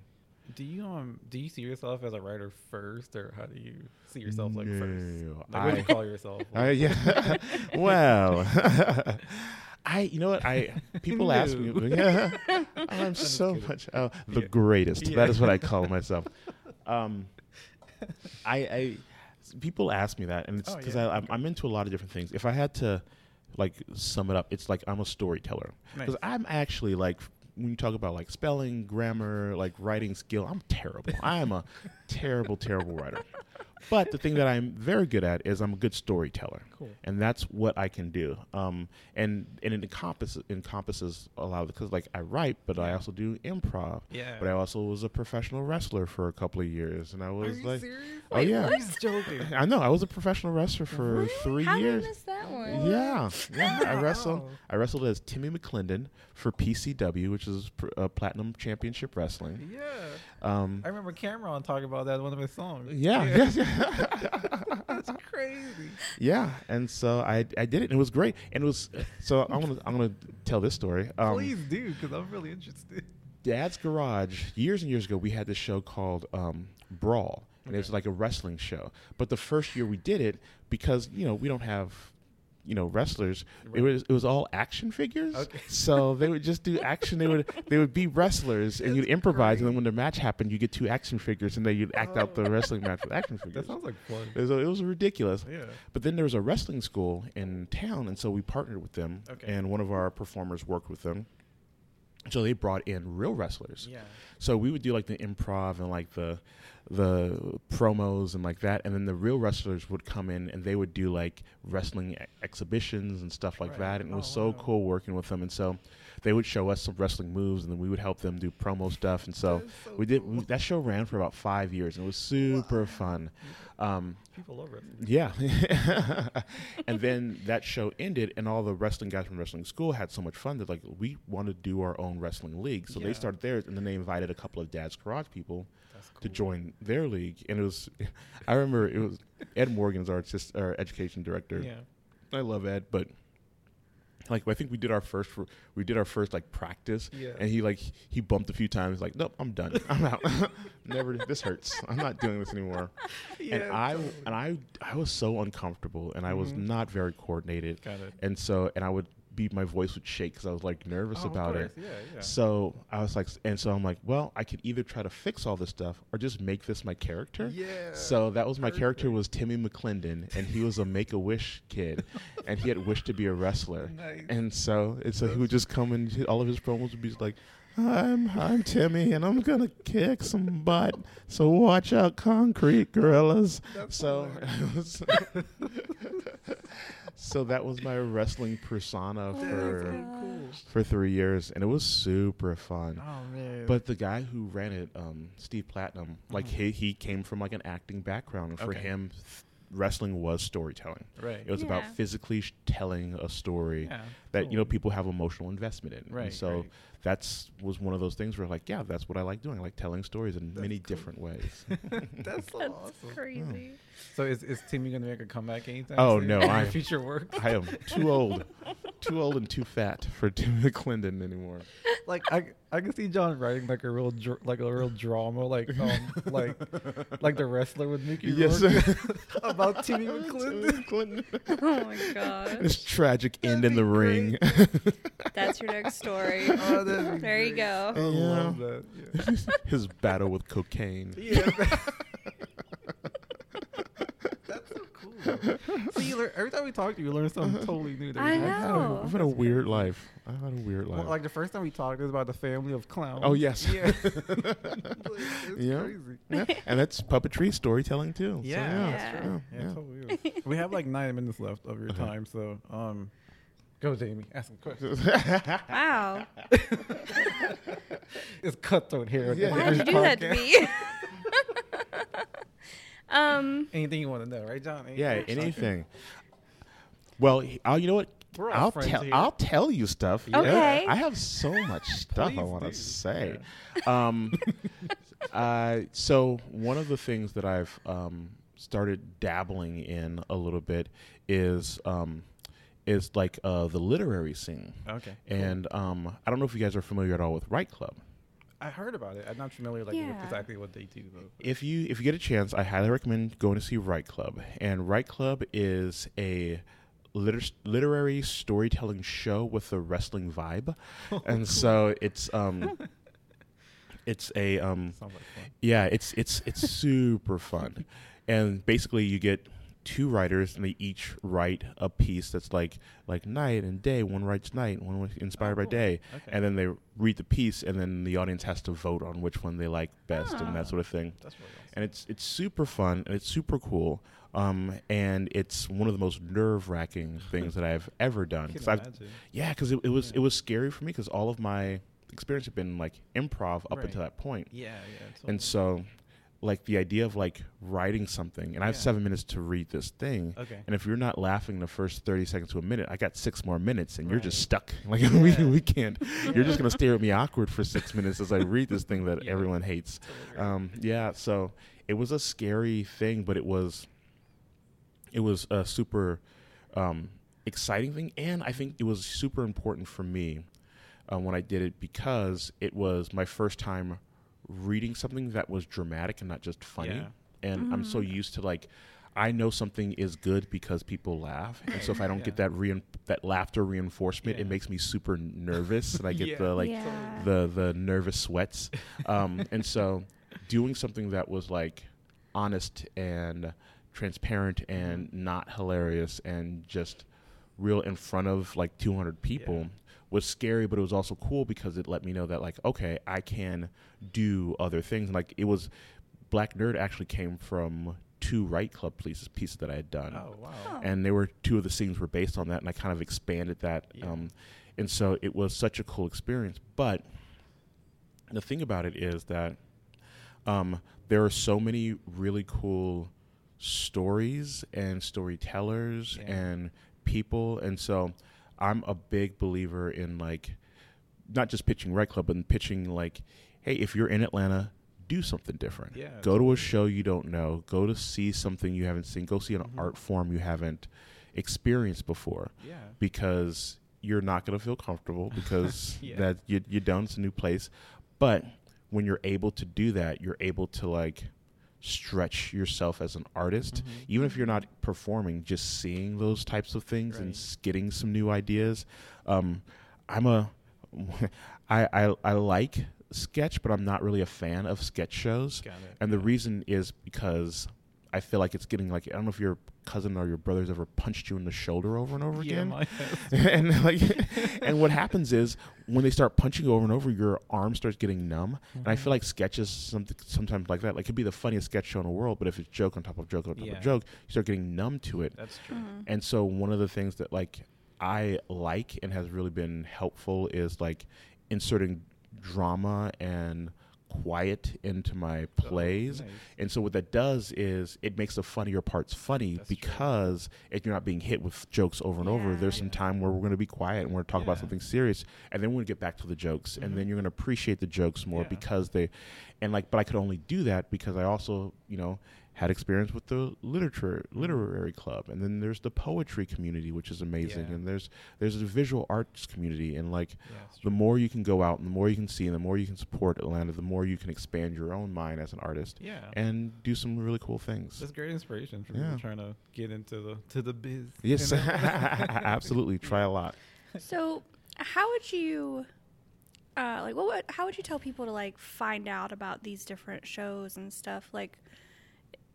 Do you um do you see yourself as a writer first, or how do you see yourself like first? Like, what do you I- call yourself? (laughs) I, yeah. (laughs) well, (laughs) I you know what I people ask me. Yeah, I'm so kidding. much uh, the Yeah. greatest. Yeah. That is what I call myself. Um, I, I people ask me that, and it's Oh, because yeah. I'm, I'm into a lot of different things. If I had to like sum it up, it's like I'm a storyteller because Nice. I'm actually like when you talk about like spelling, grammar, like writing skill, I'm terrible. I am a terrible, terrible writer. But the thing that I'm very good at is I'm a good storyteller, Cool. and that's what I can do. Um, and and it encompasses encompasses a lot of because like I write, but I also do improv. Yeah. But I also was a professional wrestler for a couple of years, and I Are was you like, serious? oh Wait, yeah, what? He's joking. I know I was a professional wrestler for Really? three How years. did I miss that one? Yeah, yeah. I wrestled. I wrestled as Timmy McClendon for PCW, which is pr- uh, Platinum Championship Wrestling. Yeah. Um, I remember Cameron talking about that in one of his songs. yeah, yes, yeah. (laughs) That's crazy. yeah. And so I I did it, and it was great. And it was so I'm gonna I'm gonna tell this story. Um, Please do, because I'm really interested. Dad's Garage years and years ago, we had this show called um, Brawl, and it was like a wrestling show. But the first year we did it, because you know we don't have you know wrestlers, it was it was all action figures. Okay. (laughs) So they would just do action. They would they would be wrestlers, and you'd That's improvise. And then when the match happened, you get two action figures, and then you'd act out the oh. wrestling match with action figures. That sounds like fun. It was, it was ridiculous. Yeah. But then there was a wrestling school in town, and so we partnered with them, Okay. and one of our performers worked with them. So they brought in real wrestlers. Yeah. So we would do like the improv and like the the promos and like that, and then the real wrestlers would come in and they would do like wrestling e- exhibitions and stuff like Right. that, and it was Oh, so cool working with them. And so they would show us some wrestling moves, and then we would help them do promo (laughs) stuff. And so so we did. cool. We, that show ran for about five years, and it was super fun. Um, People love it. yeah. (laughs) and then that show ended, and all the wrestling guys from wrestling school had so much fun that like we want to do our own wrestling league. So Yeah. they started theirs, and then they invited a couple of Dad's Garage people cool. to join their league. And it was, (laughs) I remember it was Ed Morgan's our just our education director. Yeah. I love Ed, but like I think we did our first we did our first like practice, Yeah. and he like he bumped a few times, like nope, I'm done, I'm out. (laughs) Never, this hurts. I'm not doing this anymore. (laughs) and Yeah, I totally. and I I was so uncomfortable, and I was Mhm. not very coordinated, Got it. and so and I would be my voice would shake because I was like nervous Oh, about it. Yeah, yeah. So I was like, and so I'm like, well, I could either try to fix all this stuff or just make this my character. yeah. So that was my character was Timmy McClendon, and he was a Make a Wish kid, (laughs) and he had wished to be a wrestler. Nice. And so, and so he would just come and hit- all of his promos would be like, "I'm I'm Timmy, and I'm gonna kick some butt. So watch out, concrete gorillas." That's so. (laughs) (laughs) so that was my wrestling persona That's for for three years, and it was super fun. Oh man. But the guy who ran it, um, Steve Platinum, like Mhm. he he came from like an acting background, and for Okay. him, wrestling was storytelling. right. It was about physically sh- telling a story yeah. that you know people have emotional investment in. And Right. so right. that's was one of those things where like, yeah, that's what I like doing. I like telling stories in That's many cool. different (laughs) ways. That's so That's awesome. crazy. So is is Timmy gonna make a comeback anytime? Oh, soon? no, In your I- future work. I am too old, (laughs) too old and too fat for (laughs) Tim McClendon anymore. like I I can see Jon writing like a real dr- like a real drama like um like like the wrestler with Mickey Yes. (laughs) About Timmy Timmy McClendon. McClendon. (laughs) Oh my god! This tragic end That'd in the be ring. That's your next story. Oh, that'd be There you go. I love that. Yeah. His battle with cocaine. Yeah. That's (laughs) so you learn every time we talk to you, you learn something totally new. That I you I've had a, know. I've had a weird life. I've had a weird life. Well, like the first time we talked, it was about the family of clowns. Oh, yes. Yeah. (laughs) it's Yeah. crazy. yeah. And that's puppetry, storytelling too. So, Yeah, yeah, that's yeah, true. Yeah, yeah. totally we have like nine minutes left of your Okay. time, so um, Go, Jamie. Ask some questions. (laughs) Wow. it's cutthroat here. Yeah. Why did you do that to me? Um, Anything you want to know, right, Jon? Anything? Yeah, anything. Well, he- I'll, you know what? We're all I'll tell. here. I'll tell you stuff. Yeah. Okay. I have so much (laughs) stuff I want to do. say. Um, (laughs) uh, so one of the things that I've um, started dabbling in a little bit is um, is like uh, the literary scene. Okay. cool. And um, I don't know if you guys are familiar at all with Write Club. I heard about it. I'm not familiar like Yeah. exactly what they do though. If you if you get a chance, I highly recommend going to see Write Club. And Write Club is a liter- literary storytelling show with a wrestling vibe, (laughs) and so it's um, (laughs) it's a um, like fun. yeah, it's it's it's super fun, and basically you get two writers and they each write a piece that's like like night and day. One writes night, one was inspired Oh, by day, Okay. and then they read the piece, and then the audience has to vote on which one they like best and Ah. that sort of thing. That's really awesome. And it's it's super fun and it's super cool. Um, and it's one of the most nerve wracking (laughs) things that I've ever done. 'Cause I've- yeah, because it, it was Yeah. it was scary for me because all of my experience had been like improv up Right. until that point. Yeah, yeah. And so, like the idea of like writing something, and I have Yeah. seven minutes to read this thing. okay. And if you're not laughing the first thirty seconds to a minute, I got six more minutes, and you're just stuck. (laughs) Like we, Yeah. we can't. You're just gonna (laughs) stare at me awkward for six minutes as I read this thing that everyone hates. Um, yeah, so it was a scary thing, but it was it was a super um, exciting thing, and I think it was super important for me uh, when I did it because it was my first time reading something that was dramatic and not just funny. Yeah. And I'm so used to like. I know something is good because people laugh, and so if I don't get that rein- that laughter reinforcement, it makes me super nervous, and I get (laughs) Yeah. the like yeah. the the nervous sweats. Um, (laughs) and so doing something that was like honest and transparent and not hilarious and just real in front of like 200 people Yeah. Was scary but it was also cool because it let me know that like okay I can do other things and like it was Black Nerd actually came from two Write Club pieces pieces that I had done oh wow. Oh. and they were two of the scenes were based on that and i kind of expanded that Yeah. um, and so it was such a cool experience but the thing about it is that um, there are so many really cool stories and storytellers Yeah. and people and so i'm a big believer in like not just pitching write club but pitching like hey if you're in atlanta do something different Yeah, go to a show you don't know go to see something you haven't seen go see an Mhm. art form you haven't experienced before Yeah. because you're not going to feel comfortable (laughs) because Yeah. that you, you don't it's a new place but when you're able to do that you're able to like stretch yourself as an artist Mhm. even if you're not performing just seeing those types of things and Right. s- getting some new ideas um, i'm a (laughs) I, I i like sketch but i'm not really a fan of sketch shows and the reason is because I feel like it's getting like I don't know if your cousin or your brother's ever punched you in the shoulder over and over Yeah, again. my- (laughs) and like (laughs) and what happens is when they start punching over and over, your arm starts getting numb. And I Mm-hmm. feel like sketches something sometimes like that. Like it could be the funniest sketch show in the world, but if it's joke on top of joke on top Yeah. of joke, you start getting numb to it. That's true. Mhm. And so one of the things that like I like and has really been helpful is like inserting drama and quiet into my plays. Oh, nice. And so what that does is it makes the funnier parts funny That's true. because if you're not being hit with jokes over and over, Yeah. there's some time where we're going to be quiet and we're going to talk about something serious, and then we're going to get back to the jokes, and Mhm. then you're going to appreciate the jokes more Yeah. because they, and like, but I could only do that because I also, you know, had experience with the literature literary club, and then there's the poetry community, which is amazing, Yeah. and there's there's a visual arts community, and like Yeah, the true. more you can go out, and the more you can see, and the more you can support Atlanta, the more you can expand your own mind as an artist Yeah. and do some really cool things. That's great inspiration for Yeah. trying to get into the to the biz. Yes, (laughs) absolutely. (laughs) Try a lot. (laughs) So, how would you, uh, like, what would, how would you tell people to like find out about these different shows and stuff? Like,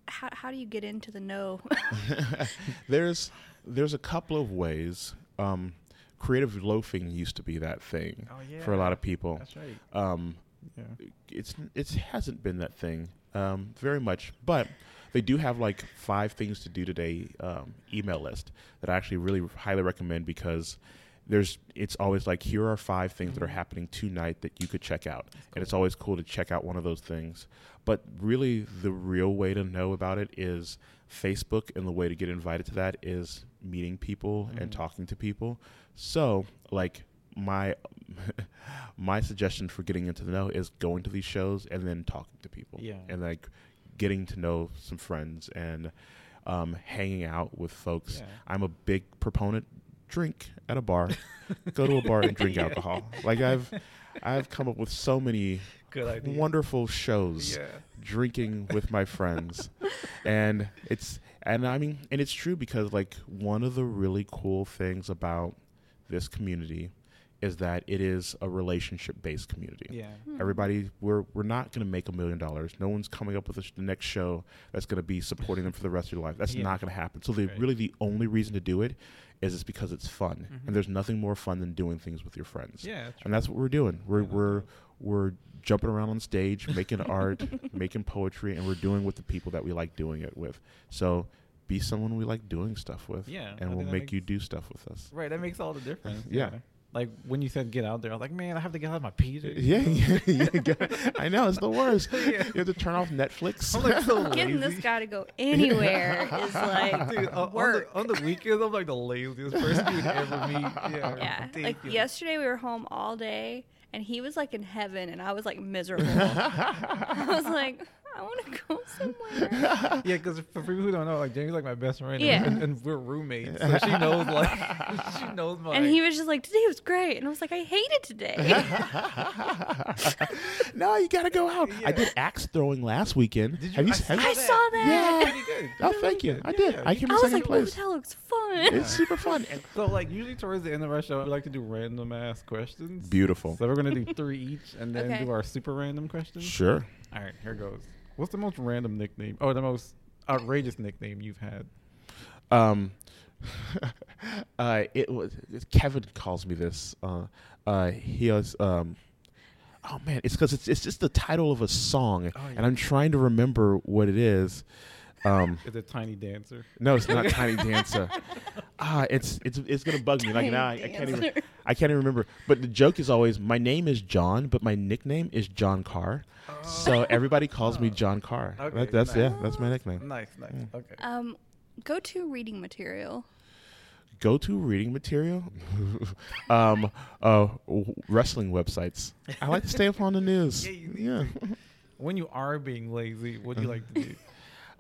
how how do you get into the know? (laughs) (laughs) there's there's a couple of ways. Um, creative loafing used to be that thing Oh yeah. for a lot of people. That's right. Um, Yeah. it's it hasn't been that thing um, very much, but they do have like five things to do today um, email list that I actually really highly recommend because there's it's always like here are five things that are happening tonight that you could check out, and it's always cool to check out one of those things. But really, the real way to know about it is Facebook, and the way to get invited to that is meeting people and Mhm. talking to people. So, like my (laughs) my suggestion for getting into the know is going to these shows and then talking to people, Yeah. and like getting to know some friends and um, hanging out with folks. Yeah. I'm a big proponent. Drink at a bar, go to a bar and drink (laughs) Yeah. alcohol. Like I've, I've come up with so many Good idea. wonderful shows Yeah. drinking with my friends and it's and i mean and it's true because like one of the really cool things about this community is that it is a relationship based community Yeah. Hmm. everybody we're we're not going to make a million dollars no one's coming up with a sh- the next show that's going to be supporting them for the rest of your life that's Yeah. not going to happen so the Right. really the only reason to do it is it's because it's fun Mhm. and there's nothing more fun than doing things with your friends Yeah. that's and that's what we're doing. We're Yeah, we're we're jumping around on stage, making (laughs) art, making poetry, and we're doing with the people that we like doing it with. So be someone we like doing stuff with, Yeah, and think we'll make you do stuff with us. Right, that makes all the difference. (laughs) Yeah. Like when you said get out there, I was like, man, I have to get out of my PJs. Yeah, (laughs) yeah, (laughs) yeah, yeah. I know it's the worst. (laughs) Yeah. You have to turn off Netflix. I'm like so Getting lazy. this guy to go anywhere is like Dude, uh, on, on work. the, on the weekends, I'm like the laziest person you'd ever meet. Yeah, yeah, like ridiculous. yesterday we were home all day, and he was like in heaven, and I was like miserable. I was like, I want to (laughs) go somewhere. (laughs) Yeah, because for people who don't know, like Jamie's like my best friend, and- Yeah. and, and we're roommates, so she knows like (laughs) she knows my. And he was just like, today was great, and I was like, I hated today. no, you gotta go out. Yeah. I did axe throwing last weekend. Did you? Have you? I have I you- saw that. Yeah. Pretty good. Oh, Really thank you. I did. Yeah, I came I in was second like, place. that looks fun. It's super fun. And So like usually towards the end of our show, we like to do random ass questions. beautiful. So we're gonna do three each, and then Okay. do our super random questions. Sure. All right, here goes. What's the most random nickname? Oh, the most outrageous nickname you've had? Um, (laughs) uh, it was Kevin calls me this. Uh, uh, he has um. Oh man, it's because it's it's just the title of a song, Oh, yeah. and I'm trying to remember what it is. Um, Is it Tiny Dancer? no, it's not Tiny Dancer. (laughs) Ah, it's it's it's gonna bug me. Like now, I, I can't even I can't even remember. But the joke is always my name is Jon, but my nickname is Jon Carr. So everybody calls me Jon Carr. Okay, That- that's yeah, that's my nickname. Nice, nice. Mm. Okay. Um, go to reading material. Go to reading material, (laughs) um, uh, wrestling websites. I like to stay up on the news. (laughs) Yeah, you need Yeah. When you are being lazy, what do you like to do? (laughs)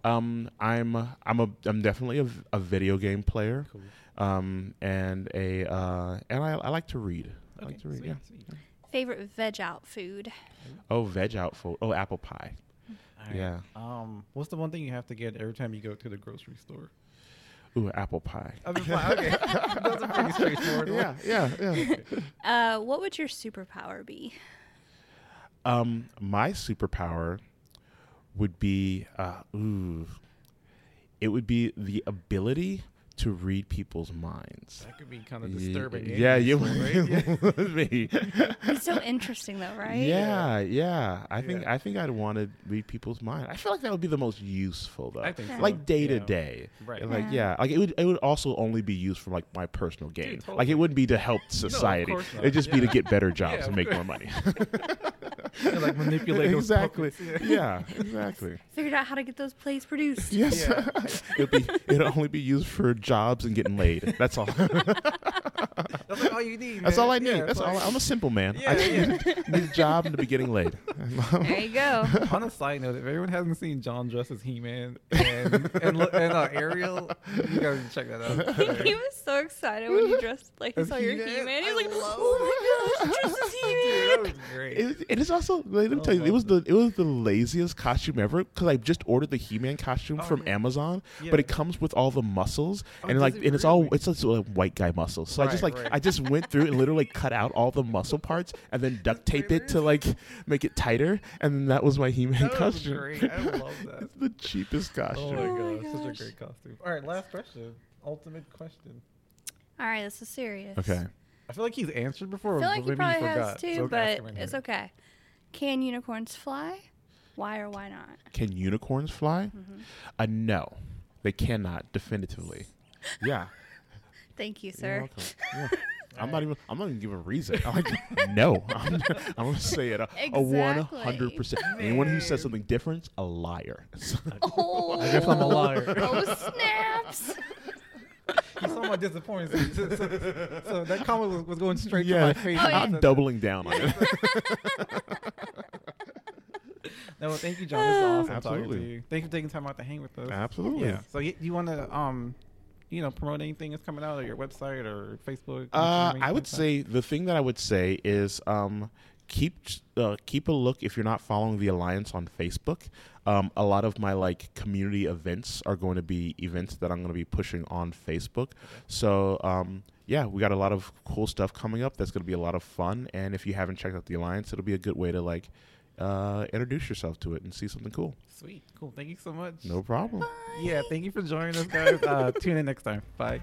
Um, I'm I'm a I'm definitely a video game player. Cool. Um, and a uh, and I, I like to read. I like to read. sweet, Yeah. sweet. Favorite veg out food. Oh, veg out for oh apple pie. All right. Yeah. Um, what's the one thing you have to get every time you go to the grocery store? Ooh, apple pie. I mean, fine, okay, (laughs) that's a pretty straightforward yeah, one. yeah, yeah. (laughs) Uh, what would your superpower be? Um, my superpower would be uh, ooh, it would be the ability to read people's minds. That could be kind of disturbing. and Yeah, you useful, (laughs) right? Yeah. (laughs) would be. It's so interesting, though, right? Yeah, yeah. I think I think I'd want to read people's mind. I feel like that would be the most useful though. I think so. like day to day. Right. And, Like Yeah. yeah, like it would it would also only be used for like my personal gain. totally. Like it wouldn't be to help (laughs) of society. course not. It'd just be to get better jobs Yeah, and make more money. And, like manipulate those exactly. puppets, Yeah, (laughs) exactly. Figured out how to get those plays produced. Yes. Yeah. (laughs) it'll be it'll only be used for jobs and getting laid. That's all. (laughs) That's like all you need. That's man. all I need. Yeah, That's all. like- I'm a simple man. Yeah, I just yeah. need, need a job and to be getting laid. There you go. On a side note, if everyone hasn't seen Jon dressed as He-Man and and, lo- and uh, Ariel, you guys can check that out. he was so excited when you dressed like he As saw your He-Man? He-Man. He was I like, love "Oh my gosh, just as Dude, that He-Man." was great. It, it is also. Let me Oh, tell you, it was the it was the laziest costume ever because I just ordered the He-Man costume Oh, from yeah. Amazon, Yeah. but it comes with all the muscles Oh, and does like it and it's all really? it's just like white guy muscles. So I just Right, like right. I just went through and literally cut out all the muscle parts and then duct tape it to like make it tighter, and then that was my He-Man That was costume. great. I love (laughs) that. it's the cheapest Oh costume. my Oh my gosh, such a great costume. All right, last question. Ultimate question. All right, this is serious. Okay. I feel like he's answered before. I feel but like he maybe probably forgot. has too, So but him in it's here. okay. Can unicorns fly? Why or why not? Can unicorns fly? Mm-hmm. Uh, no, they cannot definitively. Yeah. (laughs) Thank you, You're sir. welcome. (laughs) Yeah. I'm not even. I'm not even giving a reason. (laughs) I'm like, no. I'm, I'm gonna say it. A, a one hundred percent. Anyone who says something different, a liar. Oh, I guess I'm a liar. oh snaps! (laughs) You saw my disappointment. So, so- so that comment was, was going straight yeah, to my face. Oh, yeah. I'm doubling down on it. (laughs) No, well, thank you, Jon. This is awesome talking Absolutely. to you. Thank you for taking time out to hang with us. Absolutely. Yeah. So you, you want to um, you know, promote anything that's coming out, or your website, or Facebook? Uh, I would anything say the thing that I would say is um, keep uh, keep a look if you're not following the alliance on Facebook. Um, a lot of my like community events are going to be events that I'm going to be pushing on Facebook. So um, yeah, we got a lot of cool stuff coming up. That's going to be a lot of fun. And if you haven't checked out the alliance, it'll be a good way to like uh, introduce yourself to it and see something cool. Sweet. Cool. Thank you so much. No problem. Yeah. Thank you for joining us, guys. Uh, (laughs) tune in next time. Bye.